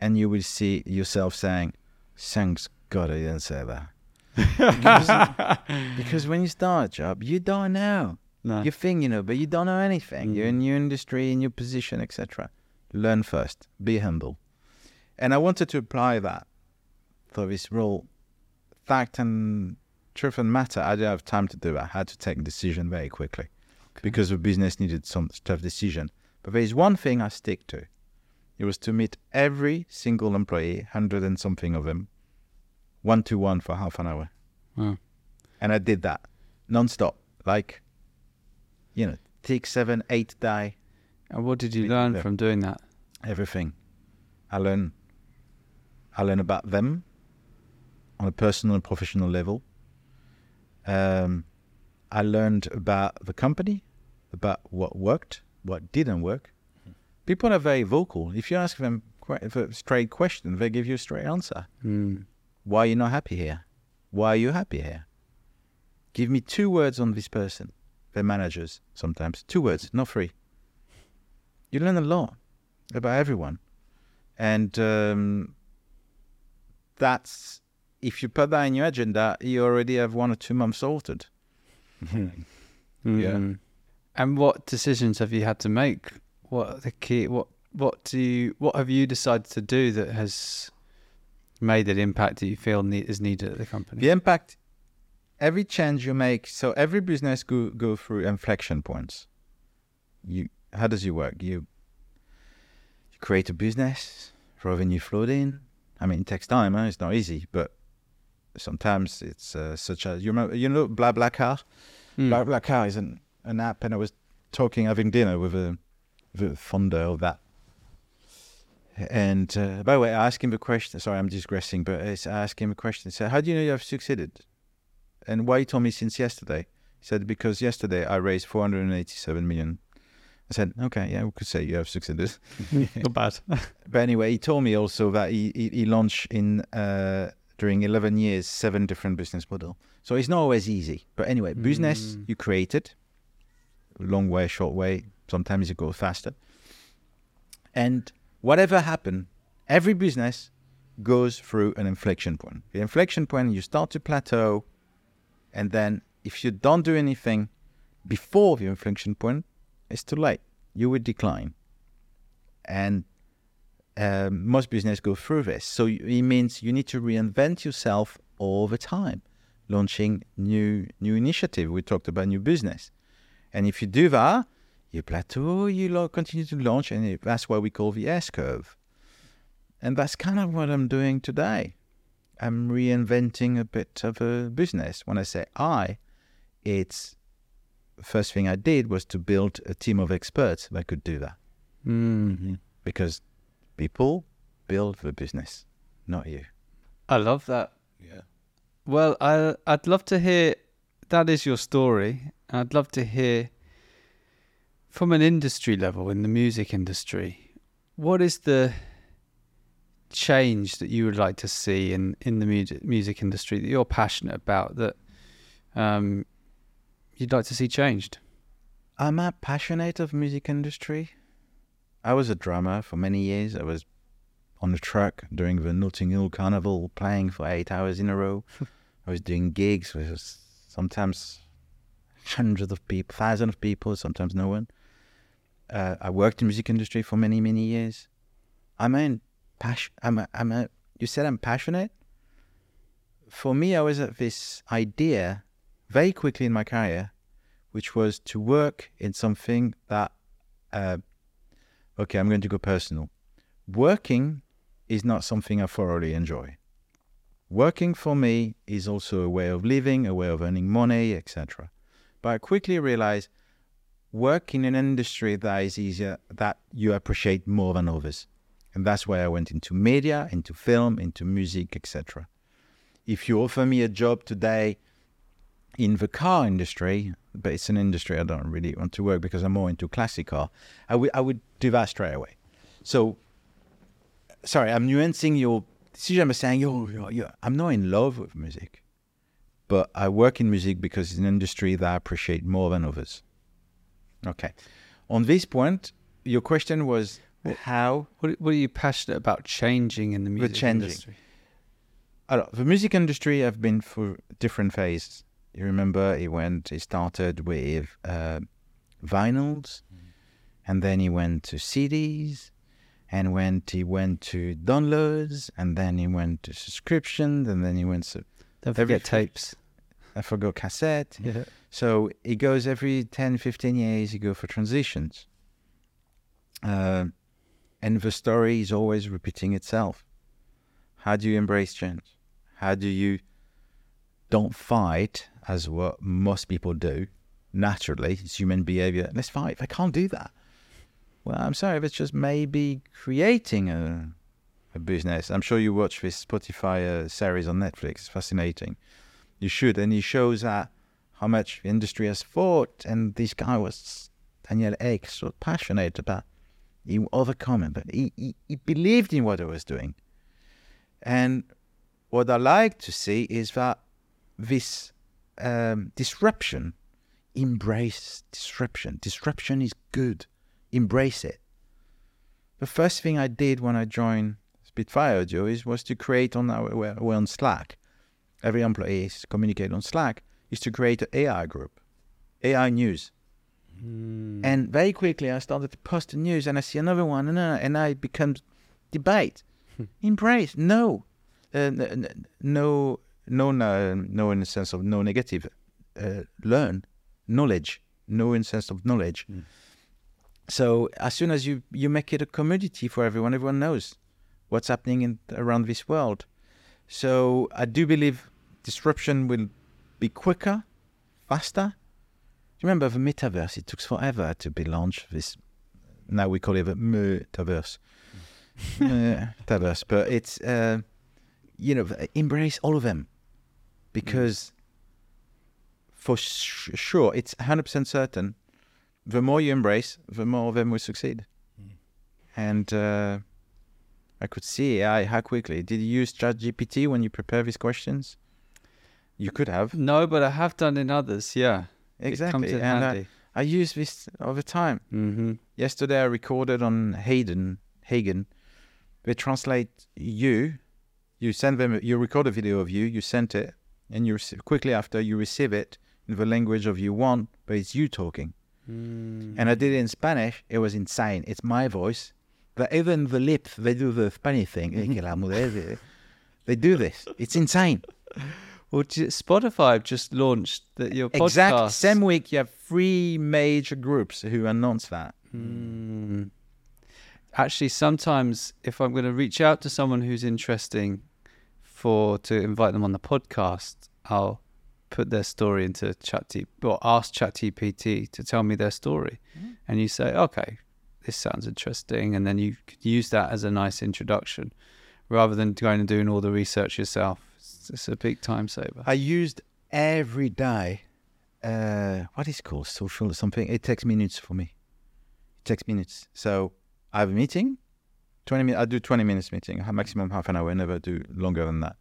and you will see yourself saying, Thanks God I didn't say that. because, because when you start a job, you don't know. No. You think you know, but you don't know anything. You're in your industry, in your position, etc. Learn first. Be humble. And I wanted to apply that for this role. Fact and truth and matter. I didn't have time to do. it. I had to take a decision very quickly because the business needed some tough decision. But there is one thing I stick to. It was to meet every single employee, hundred and something of them, one to one for half an hour. Wow. And I did that non-stop, like, you know, take seven, eight die, And what did you learn there. from doing that? everything. I learn, I learn about them on a personal and professional level. Um, I learned about the company, about what worked, what didn't work. People are very vocal. If you ask them a straight question, they give you a straight answer. Mm. Why are you not happy here? Why are you happy here? Give me two words on this person. They're managers sometimes. Two words, not three. You learn a lot about everyone. And um, that's, if you put that in your agenda, you already have one or two months sorted. Yeah. Mm. And what decisions have you had to make? What are the key? What what do you, what have you decided to do that has made an impact that you feel need, is needed at the company? The impact, every change you make, so every business go, go through inflection points. You, how does it work? You, you create a business, revenue flowed in. I mean, it takes time. Huh? It's not easy, but sometimes it's uh, such as you remember, you know, BlaBlaCar. Mm. BlaBlaCar is an, an app, and I was talking, having dinner with a, the founder of that. And uh, by the way, I asked him the question. Sorry, I'm digressing, but I asked him a question. I said, "How do you know you have succeeded?" And why he told me since yesterday. He said, "Because yesterday I raised 487 million." I said, "Okay, yeah, we could say you have succeeded." Not bad. But anyway, he told me also that he he, he launched in uh, during 11 years seven different business model. So it's not always easy. But anyway, business mm. you create it, long way, short way. Sometimes it goes faster. And whatever happened, every business goes through an inflection point. The inflection point, you start to plateau, and then if you don't do anything before the inflection point, it's too late. You will decline. And um, most business go through this. So it means you need to reinvent yourself all the time, launching new new initiative. We talked about new business, and if you do that, you plateau, you lo- continue to launch, and it, that's what we call the S curve. And that's kind of what I'm doing today. I'm reinventing a bit of a business. When I say I, it's first thing I did was to build a team of experts that could do that Mm. because people build the business, not you. I love that. Yeah. Well, I I'd love to hear. That is your story. I'd love to hear from an industry level in the music industry. What is the change that you would like to see in in the music music industry that you're passionate about that um, you'd like to see changed? I'm a passionate of music industry. I was a drummer for many years. I was on the truck during the Notting Hill Carnival, playing for eight hours in a row. I was doing gigs with sometimes hundreds of people, thousands of people, sometimes no one. Uh, I worked in music industry for many, many years. I'm a passion. I'm a, I'm a. You said I'm passionate. For me, I was at this idea very quickly in my career, which was to work in something that. Uh, okay, I'm going to go personal. Working is not something I thoroughly enjoy. Working for me is also a way of living, a way of earning money, etc. But I quickly realized work in an industry that is easier, that you appreciate more than others. And that's why I went into media, into film, into music, etc. If you offer me a job today in the car industry, but it's an industry I don't really want to work because I'm more into classic car, I would I would do that straight away. So, sorry, I'm nuancing your decision by saying, yo, yo, yo, I'm not in love with music, but I work in music because it's an industry that I appreciate more than others. Okay. On this point, your question was how What, what are you passionate about changing in the music changing. industry? Alors, the music industry have been through different phases. You remember he went, he started with uh, vinyls, and then he went to CDs, and went he went to downloads, and then he went to subscriptions, and then he went to Don't Every forget tapes. I forgot cassette. Yeah. So it goes every 10, 15 years, you go for transitions. Uh, and the story is always repeating itself. How do you embrace change? How do you don't fight as what most people do naturally? It's human behavior. Let's fight. I can't do that. Well, I'm sorry, but it's just maybe creating a, a business. I'm sure you watch this Spotify uh, series on Netflix. It's fascinating. You should. And he shows that how much the industry has fought. And this guy was, Daniel Ek, so passionate about he overcome it, but he, he, he believed in what he was doing. And what I like to see is that this um, disruption, embrace disruption. Disruption is good. Embrace it. The first thing I did when I joined Spitfire Audio is was to create on our we're, we're on Slack. Every employee is communicate on Slack. Is to create an AI group, AI news. And very quickly, I started to post the news, and I see another one, and, uh, and I become debate, embrace, no, uh, no, no, no, no, in the sense of no negative, uh, learn, knowledge, no in the sense of knowledge. So as soon as you you make it a commodity for everyone, everyone knows what's happening in around this world. So I do believe disruption will be quicker, faster. Do you remember the metaverse? It took forever to be launched. This now we call it the metaverse, metaverse. But it's uh, you know embrace all of them because for sh- sure it's hundred percent certain. The more you embrace, the more of them will succeed. And uh, I could see AI how quickly. Did you use ChatGPT when you prepare these questions? You could have No, but I have done in others. Yeah, exactly. It comes in and I, handy. I use this all the time. mm-hmm. Yesterday I recorded on Hayden Hagen. They translate you. You send them. You record a video of you. You send it, and you receive, quickly after you receive it in the language of you want, but it's you talking. Mm. And I did it in Spanish. It was insane. It's my voice. But even the lips, they do the Spanish thing. Eh, que they do this. It's insane. Well, Spotify just launched that your podcast. Exactly. Same week, you have three major groups who announce that. Mm. Actually, sometimes if I'm going to reach out to someone who's interesting for to invite them on the podcast, I'll put their story into ChatGPT or ask ChatGPT to tell me their story, and you say, "Okay, this sounds interesting," and then you could use that as a nice introduction, rather than going and doing all the research yourself. It's, it's a big time saver. I used every day. Uh, what is it called social or something? It takes minutes for me. It takes minutes. So I have a meeting. Twenty minutes. I do twenty minutes meeting. Maximum half an hour. I never do longer than that.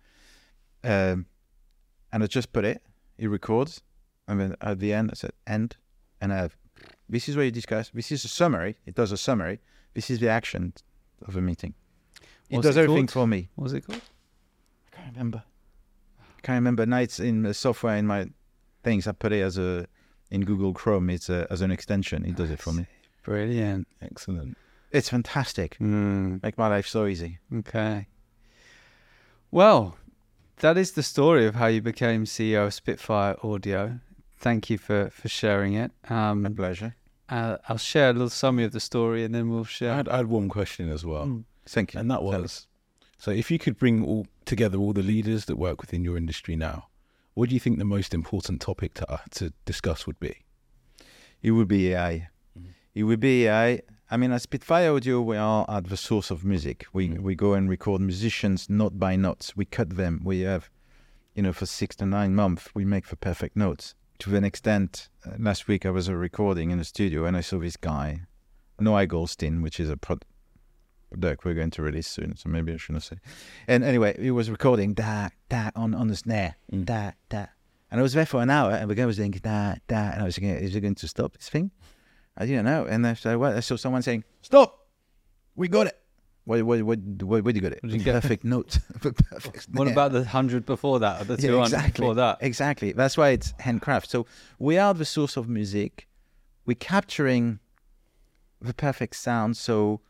Um, and I just put it. It records, and then at the end I said end, and I have This is what you discuss. This is a summary. It does a summary. This is the action of a meeting. It What's does it everything called? for me. What was it called? I can't remember. I can't remember. Now it's in the software in my things. I put it as a in Google Chrome. It's a, as an extension. It does it for me. Brilliant. Excellent. It's fantastic. Mm, Make my life so easy. okay. Well, that is the story of how you became CEO of Spitfire Audio. Thank you for, for sharing it. My Um, pleasure. uh, I'll share a little summary of the story and then we'll I share. had, I had one question as well. Mm. Thank you. And that was so if you could bring all together all the leaders that work within your industry now, what do you think the most important topic to uh, to discuss would be? It would be AI. Mhm. It would be AI. I mean, at Spitfire Audio, we are at the source of music. We Mhm. we go and record musicians note by notes. We cut them. We have, you know, for six to nine months, we make the perfect notes. To an extent, uh, last week I was uh, recording in the studio and I saw this guy, Noah Goldstein, which is a pro- product we're going to release soon. So maybe I shouldn't say. And anyway, he was recording da da on on the snare Mm. da da, and I was there for an hour, and the guy was saying da da, and I was thinking, is he going to stop this thing? I didn't know, and I saw, I saw someone saying, "Stop, we got it." What what what what, what you got it? Did you get? perfect note. perfect What snare. about the 100 before that or the 200 Yeah, exactly. before that? Exactly. That's why it's handcraft. So we are the source of music. We're capturing the perfect sound. So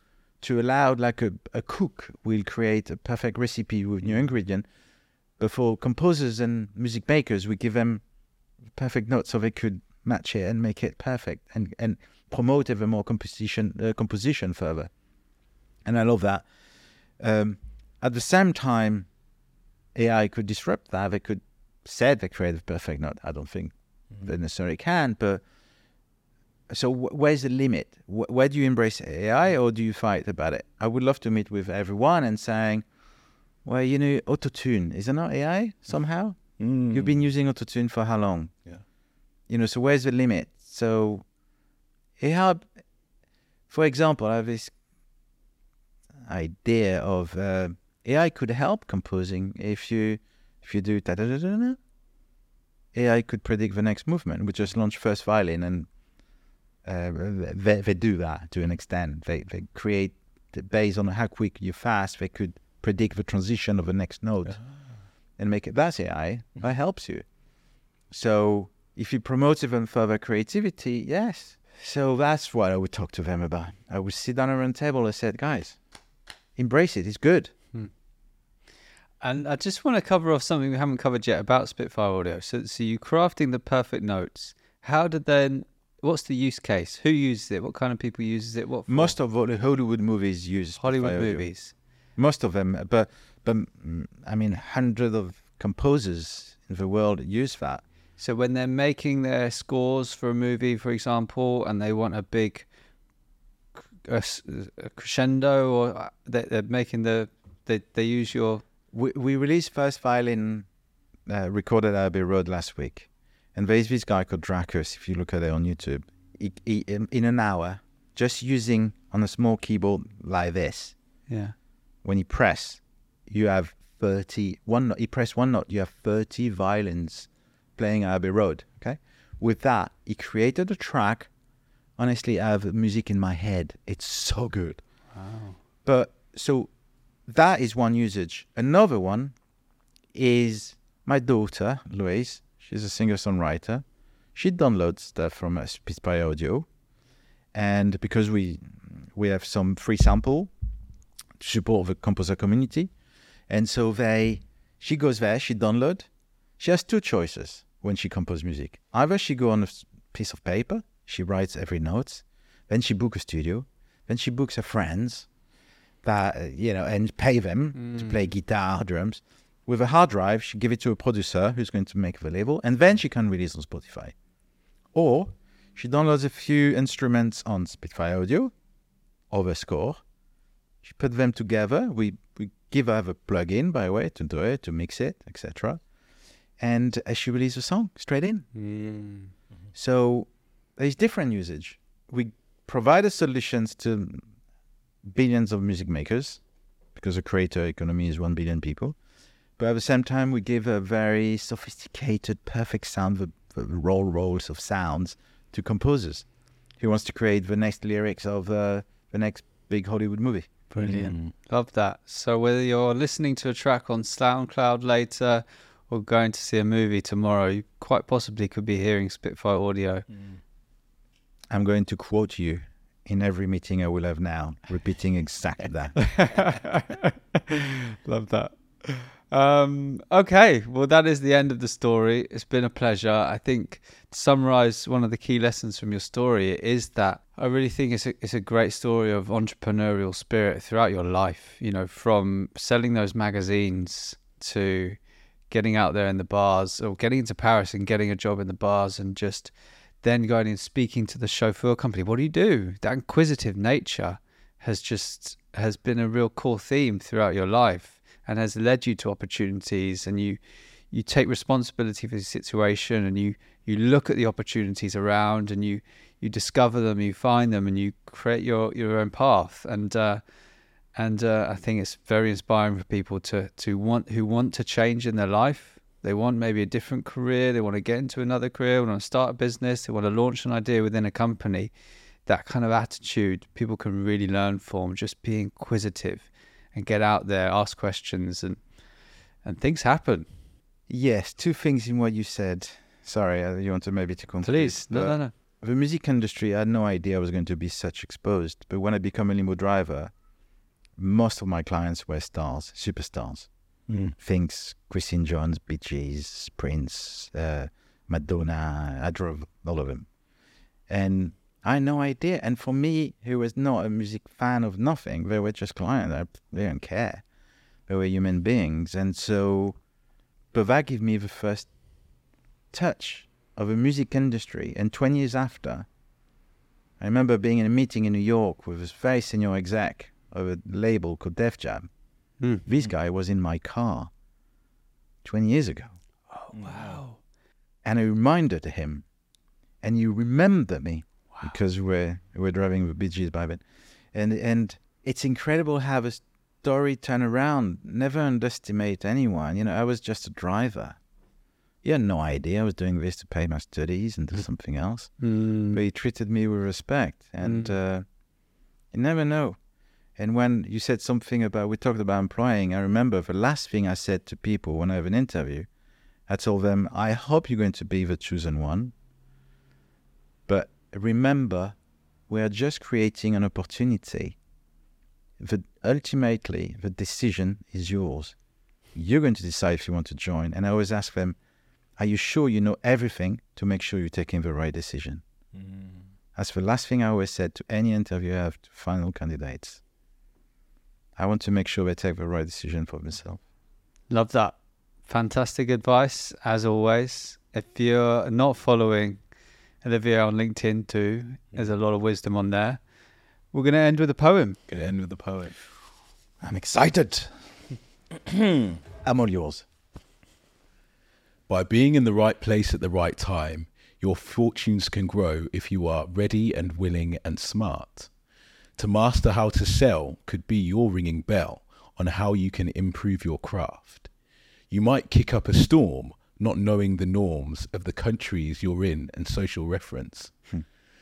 to allow like a, a cook will create a perfect recipe with new ingredient. But for composers and music makers, we give them perfect notes so they could match it and make it perfect and, and promote even more composition uh, composition further. And I love that. Um, at the same time, AI could disrupt that. They could set the creative perfect note. I don't think they necessarily can, but so wh- where's the limit? Wh- where do you embrace AI or do you fight about it? I would love to meet with everyone and saying, well, you know, auto tune is it not AI somehow? Mm. You've been using auto tune for how long? You know, so where's the limit? So AI, for example, I have this idea of uh, AI could help composing if you if you do da da da da. AI could predict the next movement. We just launched first violin, and uh, they they do that to an extent. They they create based on how quick you fast. They could predict the transition of the next note and make it. That's AI. That helps you. So if you promote even further creativity, yes. So that's what I would talk to them about. I would sit down around the table and said, guys, embrace it. It's good. And I just want to cover off something we haven't covered yet about Spitfire Audio. So, so you crafting the perfect notes. How did then? What's the use case? Who uses it? What kind of people uses it? What for? Most of what the Hollywood movies use Hollywood Spitfire audio. movies. Most of them, but but mm, I mean, hundreds of composers in the world use that. So when they're making their scores for a movie, for example, and they want a big a, a crescendo, or uh, they- they're making the they they use your We we released first violin uh, recorded at Abbey Road last week, and there's this guy called Dracus. If you look at it on YouTube, he, he, in in an hour, just using on a small keyboard like this, yeah. when you press, you have 30, one note, you press one note, you have 30 violins playing Abbey Road, okay? With that, he created a track. Honestly, I have music in my head. It's so good. Wow. But so that is one usage. Another one is my daughter, Louise. She's a singer songwriter. She downloads stuff from Spitfire Audio. And because we we have some free sample to support the composer community. And so they she goes there, she downloads. She has two choices when she composes music. Either she go on a piece of paper, she writes every note, then she book a studio, then she books her friends that uh, you know and pay them to play guitar, drums. With a hard drive, she give it to a producer who's going to make the label, and then she can release on Spotify. Or she downloads a few instruments on Spitfire Audio, over score. She put them together. We we give her the plugin by the way to do it, to mix it, etc. And uh, she releases a song straight in. Mm. So there's different usage. We provide the solutions to billions of music makers because the creator economy is 1 billion people. But at the same time, we give a very sophisticated, perfect sound, the, the roll rolls of sounds to composers who wants to create the next lyrics of uh, the next big Hollywood movie. Brilliant. Mm. Love that. So whether you're listening to a track on SoundCloud later or going to see a movie tomorrow, you quite possibly could be hearing Spitfire audio. I'm going to quote you in every meeting I will have now, repeating exactly that. Love that. Um, okay, well, that is the end of the story. It's been a pleasure. I think to summarize one of the key lessons from your story is that I really think it's a, it's a great story of entrepreneurial spirit throughout your life. You know, from selling those magazines to getting out there in the bars or getting into Paris and getting a job in the bars and just then going and speaking to the chauffeur company. What do you do? That inquisitive nature has just has been a real core theme throughout your life and has led you to opportunities and you you take responsibility for the situation and you you look at the opportunities around and you you discover them you find them and you create your your own path and uh and uh, I think it's very inspiring for people to to want who want to change in their life. They want maybe a different career. They want to get into another career. They want to start a business. They want to launch an idea within a company. That kind of attitude people can really learn from. Just be inquisitive and get out there, ask questions, and and things happen. yes, two things in what you said. Sorry, uh, you want to maybe to conclude. Please, no, no, no. The music industry, I had no idea I was going to be such exposed. But when I became a limo driver, most of my clients were stars, superstars. Mm. things Christine Jones, Bee Gees, Prince, uh, Madonna. I drove all of them, and I had no idea. And for me, who was not a music fan of nothing, they were just clients. I, they don't care. They were human beings, and so, but that gave me the first touch of a music industry. And twenty years after, I remember being in a meeting in New York with this very senior exec of a label called Def Jam. Hmm. This guy was in my car 20 years ago. Oh wow. And I reminded him, and you remember me because we're, we're driving the Bee Gees by then. And, and it's incredible how the story turn around. Never underestimate anyone. You know, I was just a driver. He had no idea I was doing this to pay my studies and do something else. Mm. But he treated me with respect. And uh, you never know. And when you said something about, we talked about employing, I remember the last thing I said to people when I have an interview, I told them, I hope you're going to be the chosen one. But remember, we are just creating an opportunity. The, ultimately, the decision is yours. You're going to decide if you want to join. And I always ask them, are you sure you know everything to make sure you're taking the right decision? Mm. That's the last thing I always said to any interview I have to final candidates. I want to make sure they take the right decision for themselves. Love that. Fantastic advice, as always. If you're not following Olivier on LinkedIn too, there's a lot of wisdom on there. We're going to end with a poem. Gonna end with the poet. I'm excited. I'm all yours. By being in the right place at the right time, your fortunes can grow if you are ready and willing and smart. To master how to sell could be your ringing bell on how you can improve your craft. You might kick up a storm not knowing the norms of the countries you're in and social reference. Hmm.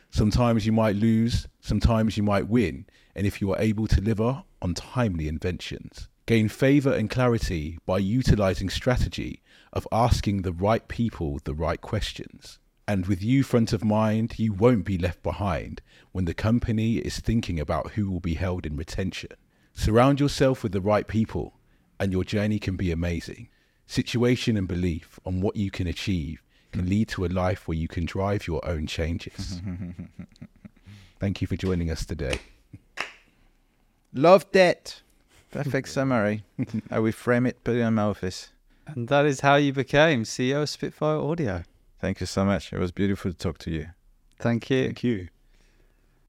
Sometimes you might lose, sometimes you might win, and if you are able to deliver on timely inventions, gain favor and clarity by utilizing strategy of asking the right people the right questions. And with you front of mind, you won't be left behind when the company is thinking about who will be held in retention. Surround yourself with the right people, and your journey can be amazing. Situation and belief on what you can achieve can lead to a life where you can drive your own changes. Thank you for joining us today. Loved it. Perfect summary. I will frame it, put it in my office. And that is how you became CEO of Spitfire Audio. Thank you so much. It was beautiful to talk to you. Thank you. Thank you.